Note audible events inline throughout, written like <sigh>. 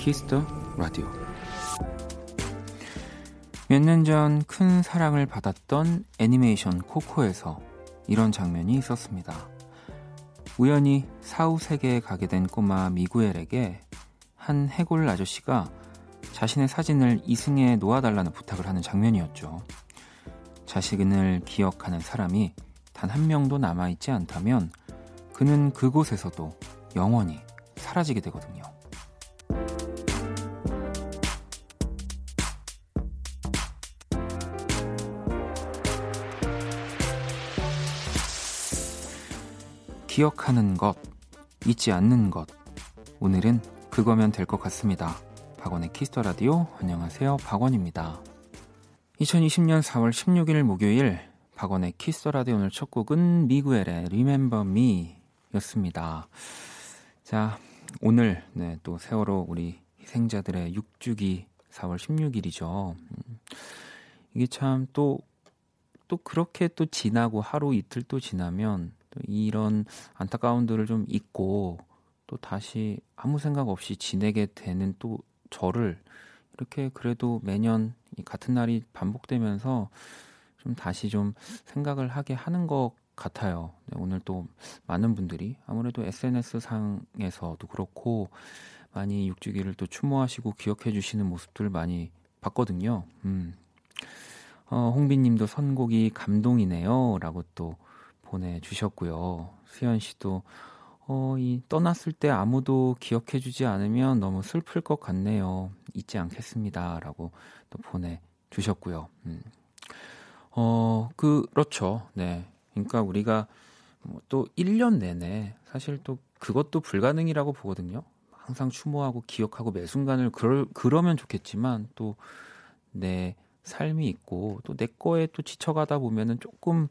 키스터 라디오 몇 년 전 큰 사랑을 받았던 애니메이션 코코에서 이런 장면이 있었습니다. 우연히 사후 세계에 가게 된 꼬마 미구엘에게 한 해골 아저씨가 자신의 사진을 이승에 놓아달라는 부탁을 하는 장면이었죠. 자신을 기억하는 사람이 단 한 명도 남아있지 않다면 그는 그곳에서도 영원히 사라지게 되거든요. 기억하는 것, 잊지 않는 것. 오늘은 그거면 될 것 같습니다. 박원의 Kiss the Radio. 안녕하세요. 박원입니다. 2020년 4월 16일 목요일 박원의 Kiss the Radio 오늘 첫 곡은 미구엘의 Remember Me 였습니다. 자, 오늘 네, 또 세월호 우리 희생자들의 6주기 4월 16일이죠. 음, 이게 참 또 또 그렇게 또 지나고 하루 이틀 또 지나면 또 이런 안타까움들을 좀 잊고 또 다시 아무 생각 없이 지내게 되는 또 저를 이렇게 그래도 매년 같은 날이 반복되면서 좀 다시 좀 생각을 하게 하는 것 같아요. 네, 오늘 또 많은 분들이 아무래도 SNS 상에서도 그렇고 많이 육주기를 또 추모하시고 기억해 주시는 모습들을 많이 봤거든요. 음. 어, 홍비님도 선곡이 감동이네요 라고 또 보내주셨고요. 수현 씨도 어, 이 떠났을 때 아무도 기억해주지 않으면 너무 슬플 것 같네요. 잊지 않겠습니다.라고 또 보내주셨고요. 음. 어, 그렇죠. 네. 그러니까 우리가 뭐또 1년 내내 사실 또 그것도 불가능이라고 보거든요. 항상 추모하고 기억하고 매 순간을 그럴, 그러면 좋겠지만 또 내 삶이 있고 또 내 거에 또 지쳐가다 보면은 조금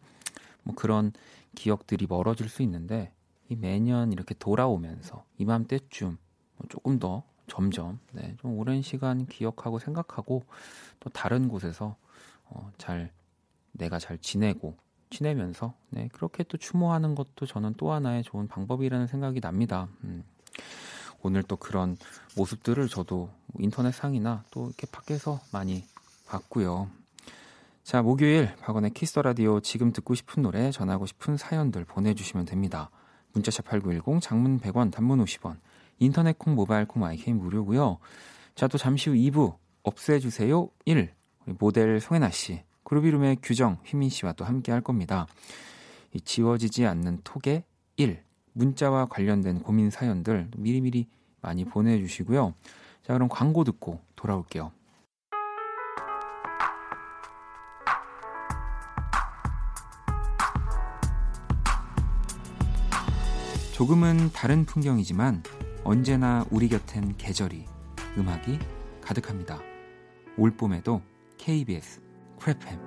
뭐 그런 기억들이 멀어질 수 있는데 이 매년 이렇게 돌아오면서 이맘때쯤 뭐 조금 더 점점 네, 좀 오랜 시간 기억하고 생각하고 또 다른 곳에서 어, 잘 내가 잘 지내고 지내면서 네, 그렇게 또 추모하는 것도 저는 또 하나의 좋은 방법이라는 생각이 납니다. 음. 오늘 또 그런 모습들을 저도 인터넷 상이나 또 이렇게 밖에서 많이 봤고요. 자, 목요일 박원의 Kiss the Radio 지금 듣고 싶은 노래 전하고 싶은 사연들 보내주시면 됩니다. 문자샵 8910 장문 100원 단문 50원 인터넷 콩 모바일 콩 마이케이 무료고요. 자, 또 잠시 후 2부 없애주세요 1 모델 송혜나 씨 그루비룸의 규정 휘민 씨와 또 함께 할 겁니다. 이 지워지지 않는 톡의 1 문자와 관련된 고민 사연들 미리미리 많이 보내주시고요. 자 그럼 광고 듣고 돌아올게요. 조금은 다른 풍경이지만 언제나 우리 곁엔 계절이 음악이 가득합니다. 올 봄에도 KBS 크래팸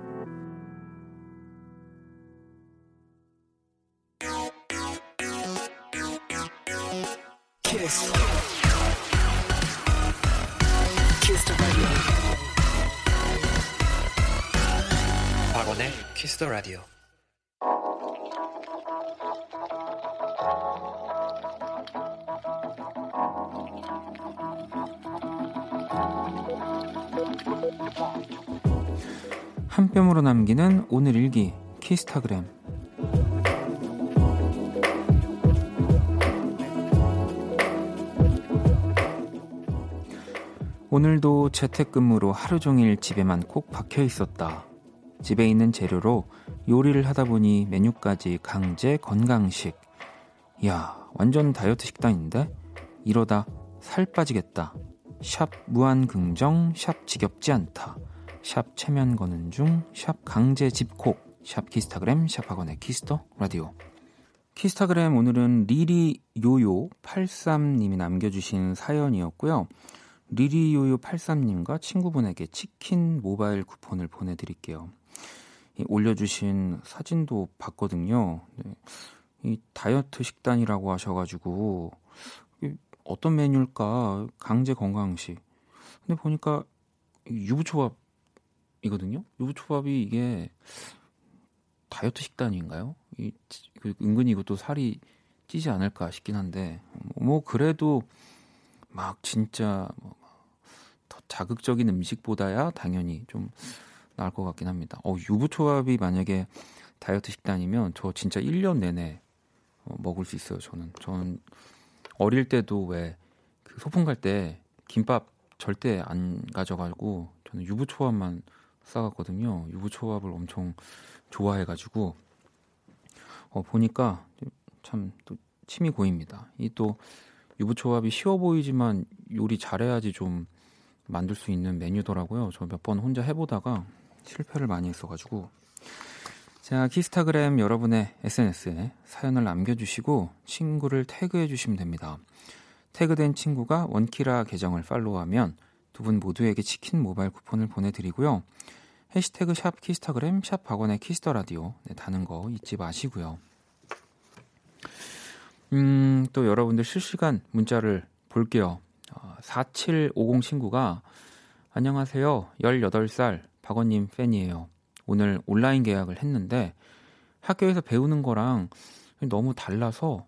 키스 키스 더 라디오 한 뼘으로 남기는 오늘 일기 키스타그램 오늘도 재택근무로 하루 종일 집에만 콕 박혀 있었다. 집에 있는 재료로 요리를 하다 보니 메뉴까지 강제 건강식. 야, 완전 다이어트 식단인데? 이러다 살 빠지겠다. 샵 무한긍정, 샵 지겹지 않다. 샵 체면 거는 중, 샵 강제 집콕, 샵 키스타그램, 샵 박원의 Kiss the Radio. 키스타그램 오늘은 리리요요 83님이 남겨주신 사연이었고요. 리리요요 83님과 친구분에게 치킨 모바일 쿠폰을 보내드릴게요. 올려주신 사진도 봤거든요. 네. 이 다이어트 식단이라고 하셔가지고 어떤 메뉴일까 강제 건강식. 근데 보니까 유부초밥 이거든요. 유부초밥이 이게 다이어트 식단인가요? 이, 그 은근히 이것도 살이 찌지 않을까 싶긴 한데 뭐 그래도 막 진짜 뭐 더 자극적인 음식보다야 당연히 좀 나을 것 같긴 합니다. 어, 유부초밥이 만약에 다이어트 식단이면 저 진짜 1년 내내 어, 먹을 수 있어요. 저는 저는 어릴 때도 왜 그 소풍 갈 때 김밥 절대 안 가져가고 저는 유부초밥만 싸갔거든요. 유부초밥을 엄청 좋아해가지고 어, 보니까 참 또 침이 고입니다. 이 또 유부초밥이 쉬워 보이지만 요리 잘해야지 좀 만들 수 있는 메뉴더라고요. 저 몇 번 혼자 해보다가 실패를 많이 했어가지고 자 키스타그램 여러분의 SNS에 사연을 남겨주시고 친구를 태그해 주시면 됩니다. 태그된 친구가 원키라 계정을 팔로우하면 두 분 모두에게 치킨 모바일 쿠폰을 보내드리고요. 해시태그 샵 키스타그램 샵 박원의 Kiss the Radio 네, 다는 거 잊지 마시고요. 음, 또 여러분들 실시간 문자를 볼게요. 어, 4750 친구가 안녕하세요. 18살 박원님 팬이에요. 오늘 온라인 개학을 했는데 학교에서 배우는 거랑 너무 달라서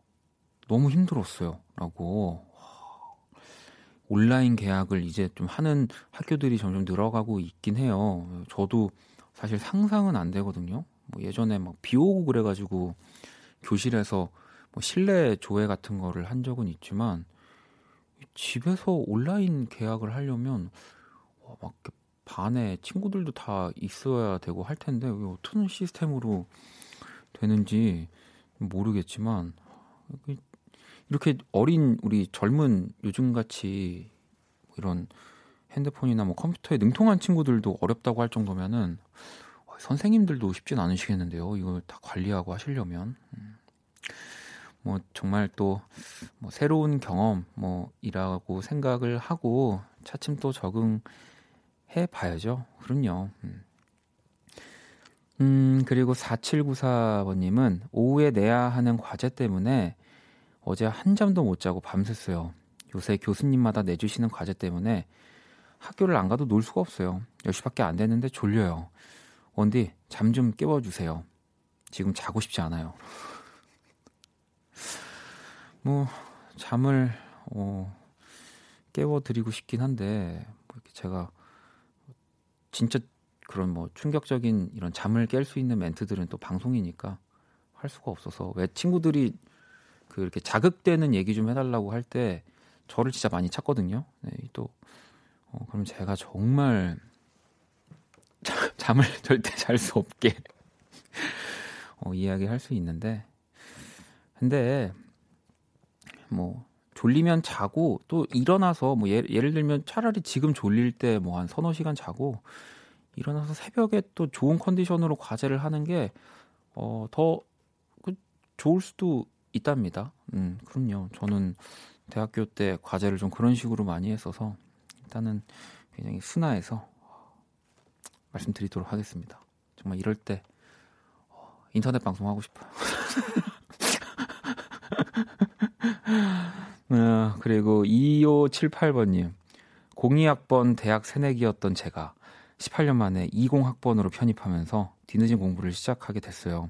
너무 힘들었어요. 라고 온라인 계약을 이제 좀 하는 학교들이 점점 늘어가고 있긴 해요. 저도 사실 상상은 안 되거든요. 뭐 예전에 막 비 오고 그래가지고 교실에서 뭐 실내 조회 같은 거를 한 적은 있지만 집에서 온라인 계약을 하려면 막 반에 친구들도 다 있어야 되고 할 텐데 어떤 시스템으로 되는지 모르겠지만 이렇게 어린 우리 젊은 요즘같이 이런 핸드폰이나 뭐 컴퓨터에 능통한 친구들도 어렵다고 할 정도면은 선생님들도 쉽진 않으시겠는데요. 이걸 다 관리하고 하시려면 음. 뭐 정말 또 뭐 새로운 경험 뭐이라고 생각을 하고 차츰 또 적응해 봐야죠. 그럼요. 음. 음, 그리고 4794번님은 오후에 내야 하는 과제 때문에 어제 한 잠도 못 자고 밤샜어요. 요새 교수님마다 내주시는 과제 때문에 학교를 안 가도 놀 수가 없어요. 10시밖에 안 됐는데 졸려요. 원디, 잠 좀 깨워주세요. 지금 자고 싶지 않아요. 뭐, 잠을, 어, 깨워드리고 싶긴 한데, 뭐 제가 진짜 그런 뭐 충격적인 이런 잠을 깰 수 있는 멘트들은 또 방송이니까 할 수가 없어서 왜 친구들이 그 이렇게 자극되는 얘기 좀 해달라고 할 때 저를 진짜 많이 찾거든요. 네, 또 어, 그럼 제가 정말 자, 잠을 <laughs> 절대 잘 수 없게 <laughs> 어, 이야기할 수 있는데 근데 뭐 졸리면 자고 또 일어나서 뭐 예, 예를 들면 차라리 지금 졸릴 때 뭐 한 서너 시간 자고 일어나서 새벽에 또 좋은 컨디션으로 과제를 하는 게 어, 더 그, 좋을 수도 있답니다. 음, 그럼요. 저는 대학교 때 과제를 좀 그런 식으로 많이 했어서 일단은 굉장히 순화해서 말씀드리도록 하겠습니다. 정말 이럴 때 어, 인터넷 방송 하고 싶어요. 어, <laughs> 그리고 2578번님 02학번 대학 새내기였던 제가 18년 만에 20학번으로 편입하면서 뒤늦은 공부를 시작하게 됐어요.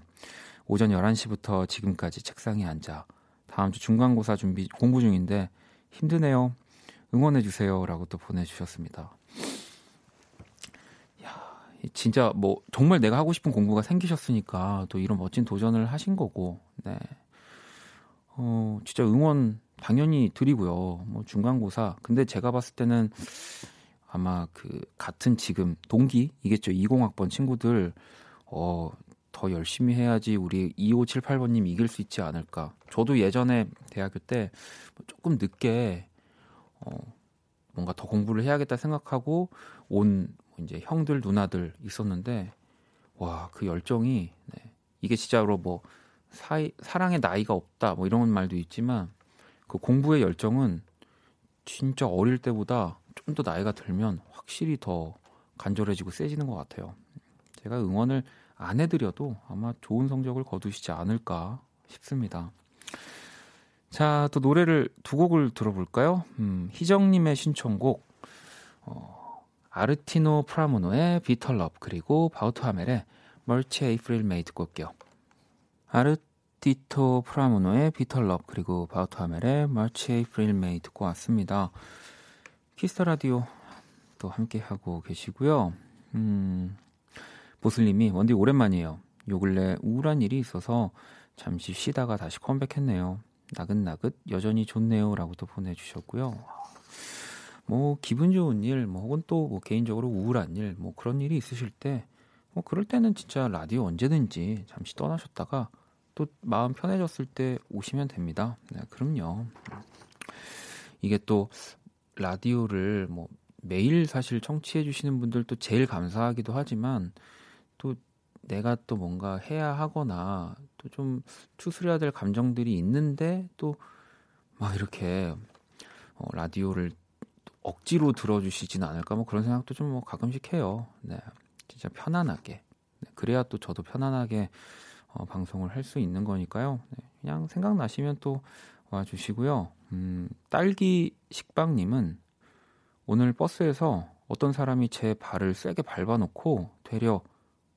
오전 11시부터 지금까지 책상에 앉아 다음 주 중간고사 준비 공부 중인데 힘드네요. 응원해 주세요라고 또 보내 주셨습니다. 야, 진짜 뭐 정말 내가 하고 싶은 공부가 생기셨으니까 또 이런 멋진 도전을 하신 거고. 네. 어, 진짜 응원 당연히 드리고요. 뭐 중간고사. 근데 제가 봤을 때는 아마 그 같은 지금 동기 이겠죠. 20학번 친구들 어, 더 열심히 해야지 우리 2578번님 이길 수 있지 않을까. 저도 예전에 대학교 때뭐 조금 늦게 어, 뭔가 더 공부를 해야겠다 생각하고 온 이제 형들 누나들 있었는데 와 그 열정이 네. 이게 진짜로 뭐 사이, 사랑의 나이가 없다 뭐 이런 말도 있지만 그 공부의 열정은 진짜 어릴 때보다 좀 더 나이가 들면 확실히 더 간절해지고 세지는 것 같아요. 제가 응원을 안 해드려도 아마 좋은 성적을 거두시지 않을까 싶습니다. 자, 또 노래를 두 곡을 들어볼까요? 음, 희정님의 신청곡, 어, 아르티노 프라모노의 비털럽, 그리고 바우트 하멜의 March April May 듣고 올게요. 아르디토 프라모노의 Bitterlove 그리고 바우터 하멜의 March April May 듣고 왔습니다. Kiss the Radio 또 함께 하고 계시고요. 음, 보슬님이 원디 오랜만이에요. 요 근래 우울한 일이 있어서 잠시 쉬다가 다시 컴백했네요. 나긋나긋 여전히 좋네요라고도 보내주셨고요. 뭐 기분 좋은 일, 뭐 혹은 또 뭐 개인적으로 우울한 일, 뭐 그런 일이 있으실 때, 뭐 그럴 때는 진짜 라디오 언제든지 잠시 떠나셨다가 또 마음 편해졌을 때 오시면 됩니다. 네, 그럼요. 이게 또 라디오를 뭐 매일 사실 청취해 주시는 분들도 제일 감사하기도 하지만 또 내가 또 뭔가 해야 하거나 또 좀 추스려야 될 감정들이 있는데 또 막 이렇게 어, 라디오를 억지로 들어주시지는 않을까 뭐 그런 생각도 좀 뭐 가끔씩 해요. 네, 진짜 편안하게. 네, 그래야 또 저도 편안하게 어, 방송을 할 수 있는 거니까요. 네, 그냥 생각나시면 또 와주시고요. 음, 딸기 식빵님은 오늘 버스에서 어떤 사람이 제 발을 세게 밟아놓고 되려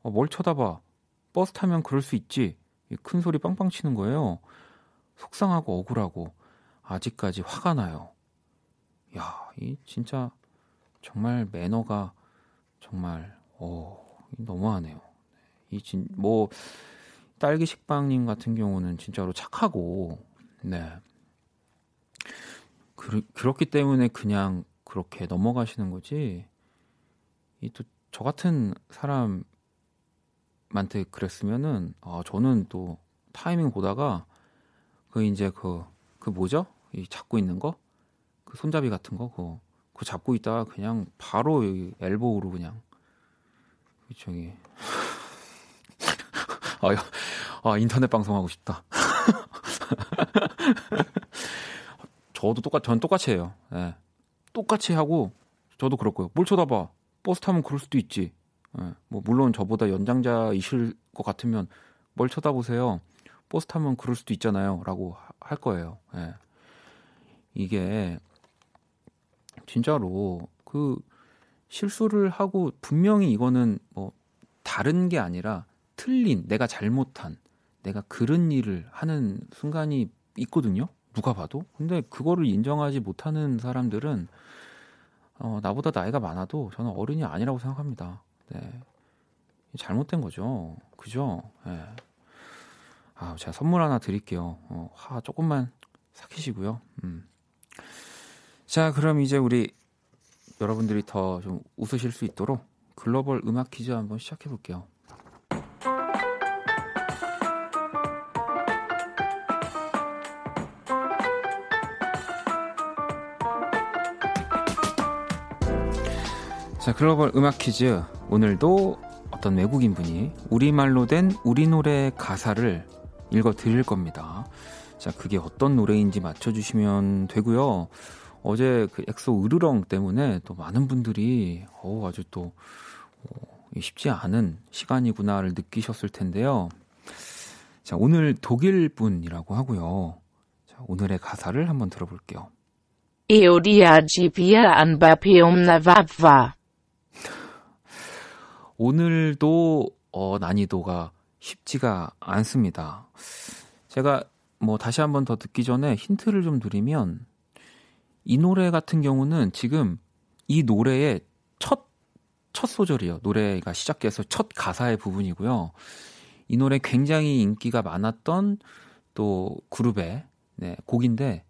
어, 뭘 쳐다봐 버스 타면 그럴 수 있지 큰 소리 빵빵 치는 거예요. 속상하고 억울하고 아직까지 화가 나요. 야, 이 진짜 정말 매너가 정말 오 너무하네요. 이 진 뭐 딸기 식빵님 같은 경우는 진짜로 착하고 네 그, 그렇기 때문에 그냥 그렇게 넘어가시는 거지. 이 또 저 같은 사람 한테 그랬으면은 아 저는 또 타이밍 보다가 그 이제 그그 그 뭐죠? 이 잡고 있는 거? 그 손잡이 같은 거 그거, 그거 잡고 있다가 그냥 바로 여기 엘보우로 그냥 저기 <laughs> 아, 아 인터넷 방송하고 싶다. <laughs> 저도 똑같 전 똑같이 해요. 네. 똑같이 하고 저도 그렇고요. 뭘 쳐다봐. 버스 타면 그럴 수도 있지. 네. 뭐 물론 저보다 연장자이실 것 같으면 뭘 쳐다보세요. 버스 타면 그럴 수도 있잖아요.라고 할 거예요. 네. 이게 진짜로 그 실수를 하고 분명히 이거는 뭐 다른 게 아니라 틀린 내가 잘못한 내가 그런 일을 하는 순간이 있거든요. 누가 봐도. 근데 그거를 인정하지 못하는 사람들은 어, 나보다 나이가 많아도 저는 어른이 아니라고 생각합니다. 네. 잘못된 거죠. 그죠? 네. 아, 제가 선물 하나 드릴게요. 어, 화 조금만 삭히시고요. 음. 자, 그럼 이제 우리 여러분들이 더 좀 웃으실 수 있도록 글로벌 음악 퀴즈 한번 시작해 볼게요. 자, 글로벌 음악 퀴즈. 오늘도 어떤 외국인 분이 우리말로 된 우리 노래 가사를 읽어 드릴 겁니다. 자, 그게 어떤 노래인지 맞춰주시면 되고요. 어제 그 엑소 으르렁 때문에 또 많은 분들이 어, 아주 또 어, 쉽지 않은 시간이구나를 느끼셨을 텐데요. 자, 오늘 독일 분이라고 하고요. 자, 오늘의 가사를 한번 들어볼게요. 에오리아 지비아 안바피옴 나바바 오늘도 어, 난이도가 쉽지가 않습니다. 제가 뭐 다시 한번 더 듣기 전에 힌트를 좀 드리면 이 노래 같은 경우는 지금 이 노래의 첫, 첫 소절이요. 노래가 시작해서 첫 가사의 부분이고요. 이 노래 굉장히 인기가 많았던 또 그룹의 네, 곡인데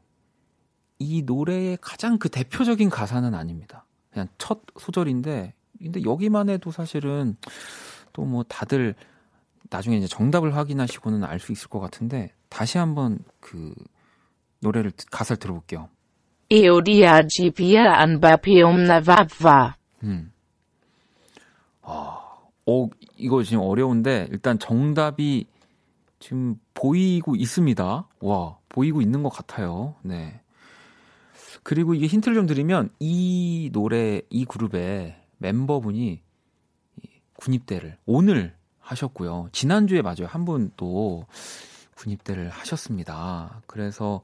이 노래의 가장 그 대표적인 가사는 아닙니다. 그냥 첫 소절인데 근데 여기만 해도 사실은 또 뭐 다들 나중에 이제 정답을 확인하시고는 알 수 있을 것 같은데 다시 한번 그 노래를 가사를 들어볼게요. 어디야 집이야 안 바쁨 나와봐. 음. 아, 어, 이거 지금 어려운데 일단 정답이 지금 보이고 있습니다. 와, 보이고 있는 것 같아요. 네. 그리고 이게 힌트를 좀 드리면 이 노래, 이 그룹의 멤버분이 군입대를 오늘 하셨고요. 지난주에 맞아요. 한 분 또 군입대를 하셨습니다. 그래서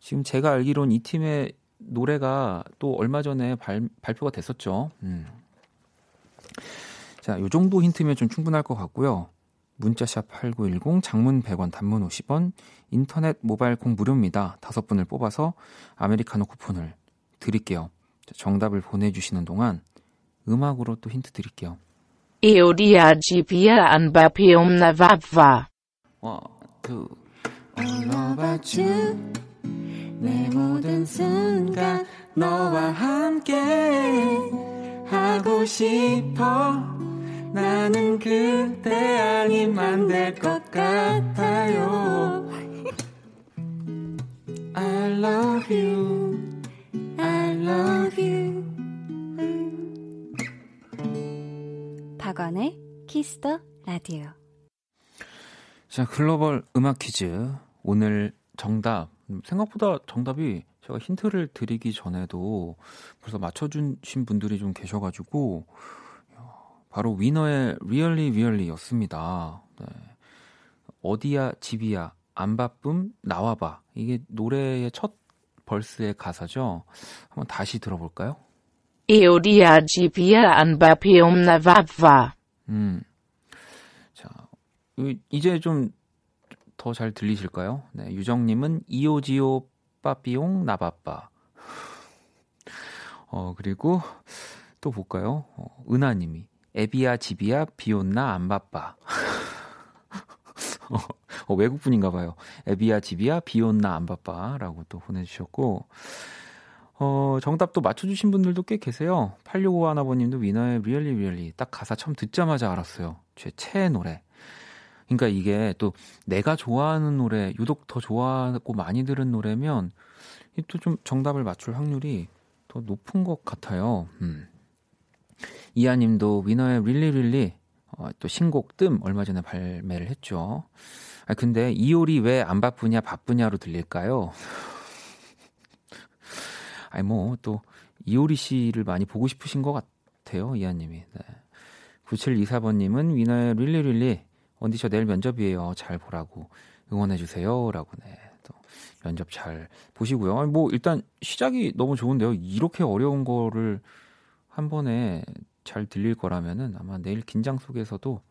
지금 제가 알기론 이 팀의 노래가 또 얼마 전에 발, 발표가 됐었죠. 음. 자, 요 정도 힌트면 좀 충분할 것 같고요. 문자샵 8910, 장문 100원, 단문 50원, 인터넷 모바일 콩 무료입니다. 다섯 분을 뽑아서 아메리카노 쿠폰을 드릴게요. 정답을 보내주시는 동안 음악으로 또 힌트 드릴게요. 어디야 집이야 안 바쁨 나와봐. One, two, all about you. 내 모든 순간 너와 함께 하고 싶어. 나는 그대 아니면 될것 같아요. I love you. I love you. 박원의 키스터 라디오. 자, 글로벌 음악 퀴즈. 오늘 정답. 생각보다 정답이 제가 힌트를 드리기 전에도 벌써 맞춰주신 분들이 좀 계셔가지고 바로 위너의 Really Really였습니다. 네. 어디야 집이야 안 바쁨 나와봐 이게 노래의 첫 벌스의 가사죠. 한번 다시 들어볼까요? An bapium na vava. 음, 자 이제 좀 더 잘 들리실까요? 네, 유정님은 이오지오 빠삐용 나바빠. <laughs> 어 그리고 또 볼까요? 어, 은하님이 애비야 집이야 비온나 안 바빠. <laughs> 어, 어, 외국분인가 봐요. 애비야 집이야 비온나 안 바빠라고 또 보내주셨고 어, 정답도 맞춰주신 분들도 꽤 계세요. 8655 하나버님도 위너의 Really Really 딱 가사 처음 듣자마자 알았어요. 제 최애 노래. 그러니까 이게 또 내가 좋아하는 노래, 유독 더 좋아하고 많이 들은 노래면 또 좀 정답을 맞출 확률이 더 높은 것 같아요. 음. 이하님도 위너의 릴리 릴리 어, 또 신곡 뜸 얼마 전에 발매를 했죠. 아 근데 이효리 왜 안 바쁘냐 바쁘냐로 들릴까요? 아니 뭐 또 이효리 씨를 많이 보고 싶으신 것 같아요 이하님이. 네. 9724번님은 위너의 Really Really 원디 저 내일 면접이에요. 잘 보라고 응원해 주세요라고 네. 또 면접 잘 보시고요. 아니 뭐 일단 시작이 너무 좋은데요. 이렇게 어려운 거를 한 번에 잘 들릴 거라면은 아마 내일 긴장 속에서도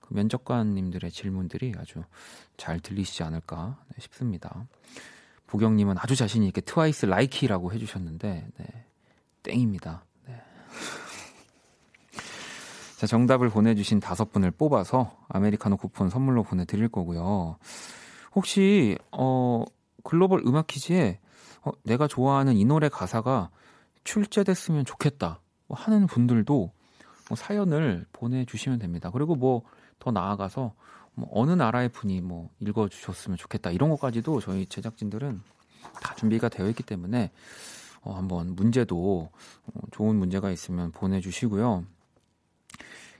그 면접관님들의 질문들이 아주 잘 들리시지 않을까 네, 싶습니다. 보경님은 아주 자신 있게 트와이스 Likey라고 해주셨는데 네, 땡입니다. 네. <laughs> 자 정답을 보내주신 다섯 분을 뽑아서 아메리카노 쿠폰 선물로 보내드릴 거고요. 혹시 어 글로벌 음악 퀴즈에 어, 내가 좋아하는 이 노래 가사가 출제됐으면 좋겠다 뭐 하는 분들도 뭐 사연을 보내주시면 됩니다. 그리고 뭐 더 나아가서 뭐 어느 나라의 분이 뭐 읽어주셨으면 좋겠다 이런 것까지도 저희 제작진들은 다 준비가 되어 있기 때문에 어 한번 문제도 어 좋은 문제가 있으면 보내주시고요.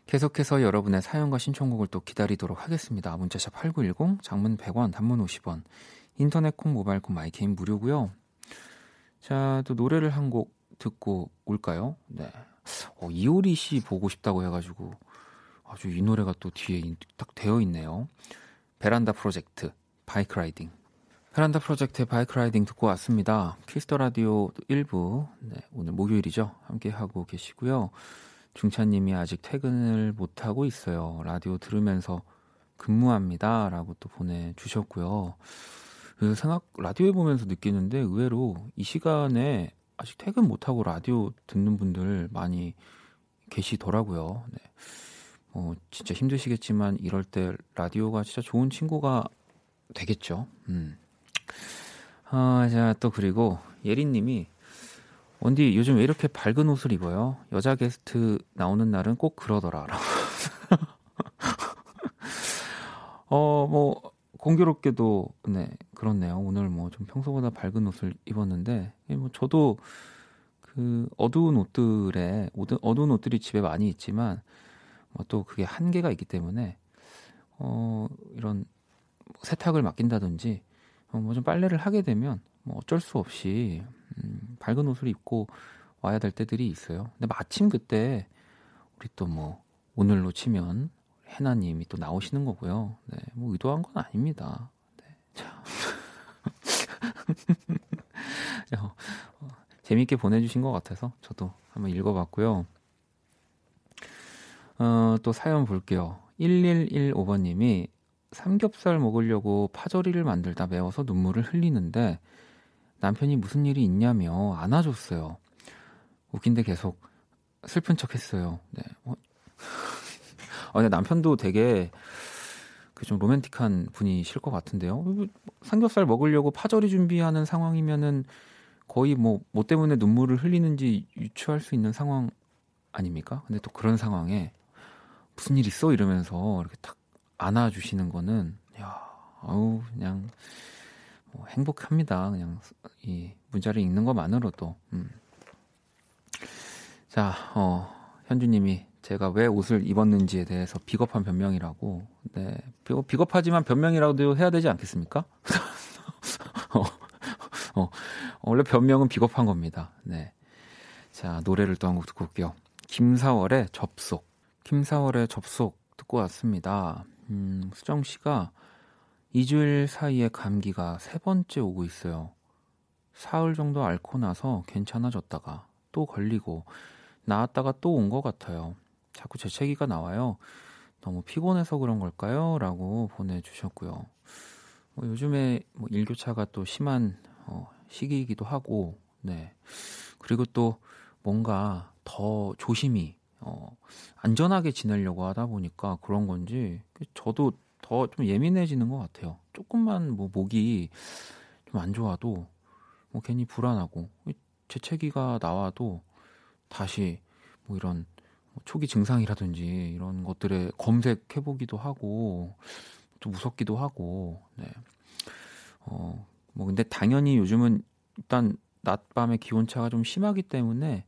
계속해서 여러분의 사연과 신청곡을 또 기다리도록 하겠습니다. 문자샵 8910, 장문 100원, 단문 50원, 인터넷 콩, 모바일 콩, My K는 무료고요. 자, 또 노래를 한 곡 듣고 올까요? 네. 어, 이효리 씨 보고 싶다고 해가지고 아주 이 노래가 또 뒤에 딱 되어 있네요. 베란다 프로젝트 Bike Riding. 베란다 프로젝트의 Bike Riding 듣고 왔습니다. 키스 더 라디오 1부 네, 오늘 목요일이죠. 함께 하고 계시고요. 중찬님이 아직 퇴근을 못 하고 있어요. 라디오 들으면서 근무합니다라고 또 보내주셨고요. 그 생각 라디오에 보면서 느끼는데 의외로 이 시간에 아직 퇴근 못 하고 라디오 듣는 분들 많이 계시더라고요. 네. 어, 진짜 힘드시겠지만 이럴 때 라디오가 진짜 좋은 친구가 되겠죠. 음. 아, 자, 또 그리고 예린님이 원디 요즘 왜 이렇게 밝은 옷을 입어요? 여자 게스트 나오는 날은 꼭 그러더라. <laughs> 어, 뭐 공교롭게도 네 그렇네요. 오늘 뭐 좀 평소보다 밝은 옷을 입었는데 뭐 저도 그 어두운 옷들에 어두운 옷들이 집에 많이 있지만 뭐 또 그게 한계가 있기 때문에 어 이런 세탁을 맡긴다든지 어, 뭐 좀 빨래를 하게 되면 뭐 어쩔 수 없이 음, 밝은 옷을 입고 와야 될 때들이 있어요. 근데 마침 그때 우리 또 뭐 오늘로 치면 해나님이 또 나오시는 거고요. 네, 뭐 의도한 건 아닙니다. 네, 자. <laughs> 어, 재밌게 보내주신 것 같아서 저도 한번 읽어봤고요. 어, 또 사연 볼게요. 1115번님이 삼겹살 먹으려고 파절이를 만들다 매워서 눈물을 흘리는데 남편이 무슨 일이 있냐며 안아줬어요. 웃긴데 계속 슬픈 척 했어요. 네. 어, 어, <laughs> 근데 남편도 되게 그 좀 로맨틱한 분이실 것 같은데요. 삼겹살 먹으려고 파절이 준비하는 상황이면은 거의 뭐, 뭐 때문에 눈물을 흘리는지 유추할 수 있는 상황 아닙니까? 근데 또 그런 상황에 무슨 일 있어? 이러면서 이렇게 탁 안아주시는 거는, 야, 아우, 그냥, 뭐 행복합니다. 그냥 이 문자를 읽는 것만으로도. 음. 자, 어, 현주님이 제가 왜 옷을 입었는지에 대해서 비겁한 변명이라고. 네. 비겁, 하지만 변명이라도 해야 되지 않겠습니까? <laughs> 어, 어, 원래 변명은 비겁한 겁니다. 네. 자, 노래를 또 한 곡 듣고 올게요. 김사월의 접속. 김사월의 접속 듣고 왔습니다. 음, 수정 씨가 2주일 사이에 감기가 세 번째 오고 있어요. 사흘 정도 앓고 나서 괜찮아졌다가 또 걸리고 나았다가 또 온 것 같아요. 자꾸 재채기가 나와요. 너무 피곤해서 그런 걸까요? 라고 보내주셨고요. 뭐 요즘에 뭐 일교차가 또 심한 어, 시기이기도 하고, 네. 그리고 또 뭔가 더 조심히, 어, 안전하게 지내려고 하다 보니까 그런 건지, 저도 더 좀 예민해지는 것 같아요. 조금만 뭐 목이 좀 안 좋아도, 뭐 괜히 불안하고, 재채기가 나와도 다시 뭐 이런 뭐 초기 증상이라든지 이런 것들에 검색해 보기도 하고, 좀 무섭기도 하고, 네. 어, 뭐 근데 당연히 요즘은 일단 낮밤의 기온차가 좀 심하기 때문에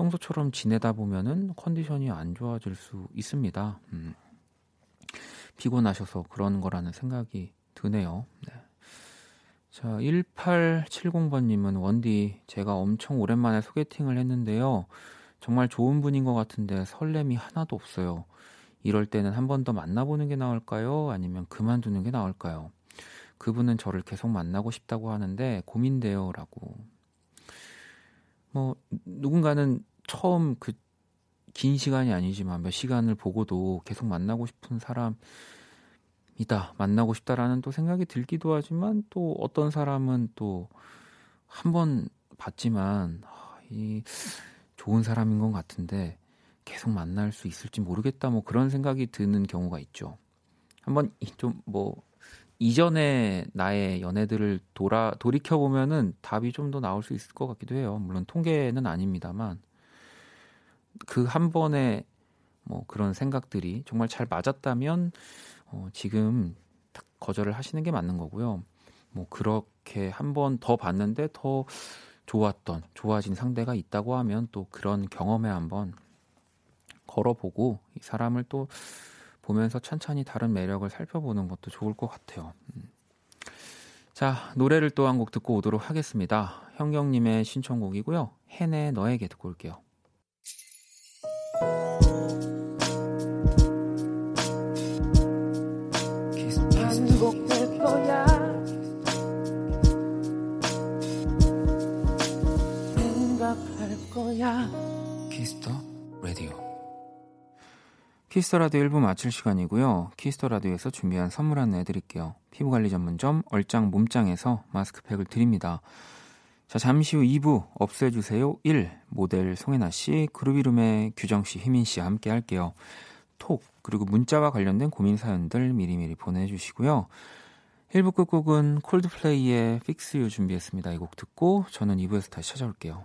평소처럼 지내다 보면은 컨디션이 안 좋아질 수 있습니다. 음. 피곤하셔서 그런 거라는 생각이 드네요. 네. 자, 1870번님은 원디, 제가 엄청 오랜만에 소개팅을 했는데요. 정말 좋은 분인 것 같은데 설렘이 하나도 없어요. 이럴 때는 한 번 더 만나보는 게 나을까요? 아니면 그만두는 게 나을까요? 그분은 저를 계속 만나고 싶다고 하는데 고민돼요. 라고. 뭐, 누군가는 처음 그 긴 시간이 아니지만 몇 시간을 보고도 계속 만나고 싶은 사람이다. 만나고 싶다라는 또 생각이 들기도 하지만 또 어떤 사람은 또 한 번 봤지만 아, 이 좋은 사람인 것 같은데 계속 만날 수 있을지 모르겠다 뭐 그런 생각이 드는 경우가 있죠. 한번 좀 뭐 이전에 나의 연애들을 돌아 돌이켜 보면은 답이 좀 더 나올 수 있을 것 같기도 해요. 물론 통계는 아닙니다만 그 한 번의 뭐 그런 생각들이 정말 잘 맞았다면 어, 지금 거절을 하시는 게 맞는 거고요. 뭐 그렇게 한 번 더 봤는데 더 좋았던 좋아진 상대가 있다고 하면 또 그런 경험에 한번 걸어보고 이 사람을 또 보면서 천천히 다른 매력을 살펴보는 것도 좋을 것 같아요. 음. 자, 노래를 또 한 곡 듣고 오도록 하겠습니다. 형경님의 신청곡이고요. 헨의 너에게 듣고 올게요. 거야. 키스 더 라디오. 키스 더 라디오 1부 마칠 시간이고요. 키스 더 라디오에서 준비한 선물 하나 해드릴게요. 피부관리 전문점 얼짱 몸짱에서 마스크팩을 드립니다. 자, 잠시 후 2부 없애주세요 1 모델 송해나 씨, 그루비룸의 규정 씨, 휘민 씨와 함께 할게요. 톡 그리고 문자와 관련된 고민 사연들 미리미리 보내 주시고요. 1부 끝곡은 콜드플레이의 Fix You 준비했습니다. 이 곡 듣고 저는 2부에서 다시 찾아올게요.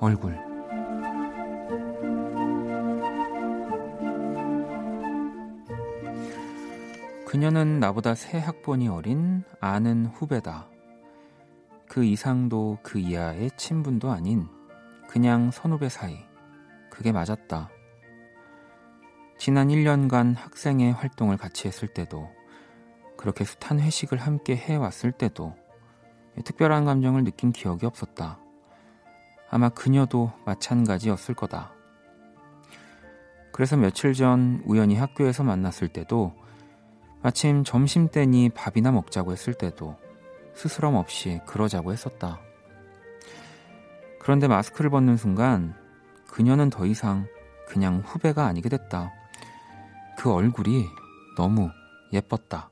얼굴 그녀는 나보다 세 학번이 어린 아는 후배다. 그 이상도 그 이하의 친분도 아닌 그냥 선후배 사이. 그게 맞았다. 지난 1년간 학생의 활동을 같이 했을 때도 그렇게 숱한 회식을 함께 해왔을 때도 특별한 감정을 느낀 기억이 없었다. 아마 그녀도 마찬가지였을 거다. 그래서 며칠 전 우연히 학교에서 만났을 때도 마침 점심 때니 밥이나 먹자고 했을 때도 스스럼 없이 그러자고 했었다. 그런데 마스크를 벗는 순간 그녀는 더 이상 그냥 후배가 아니게 됐다. 그 얼굴이 너무 예뻤다.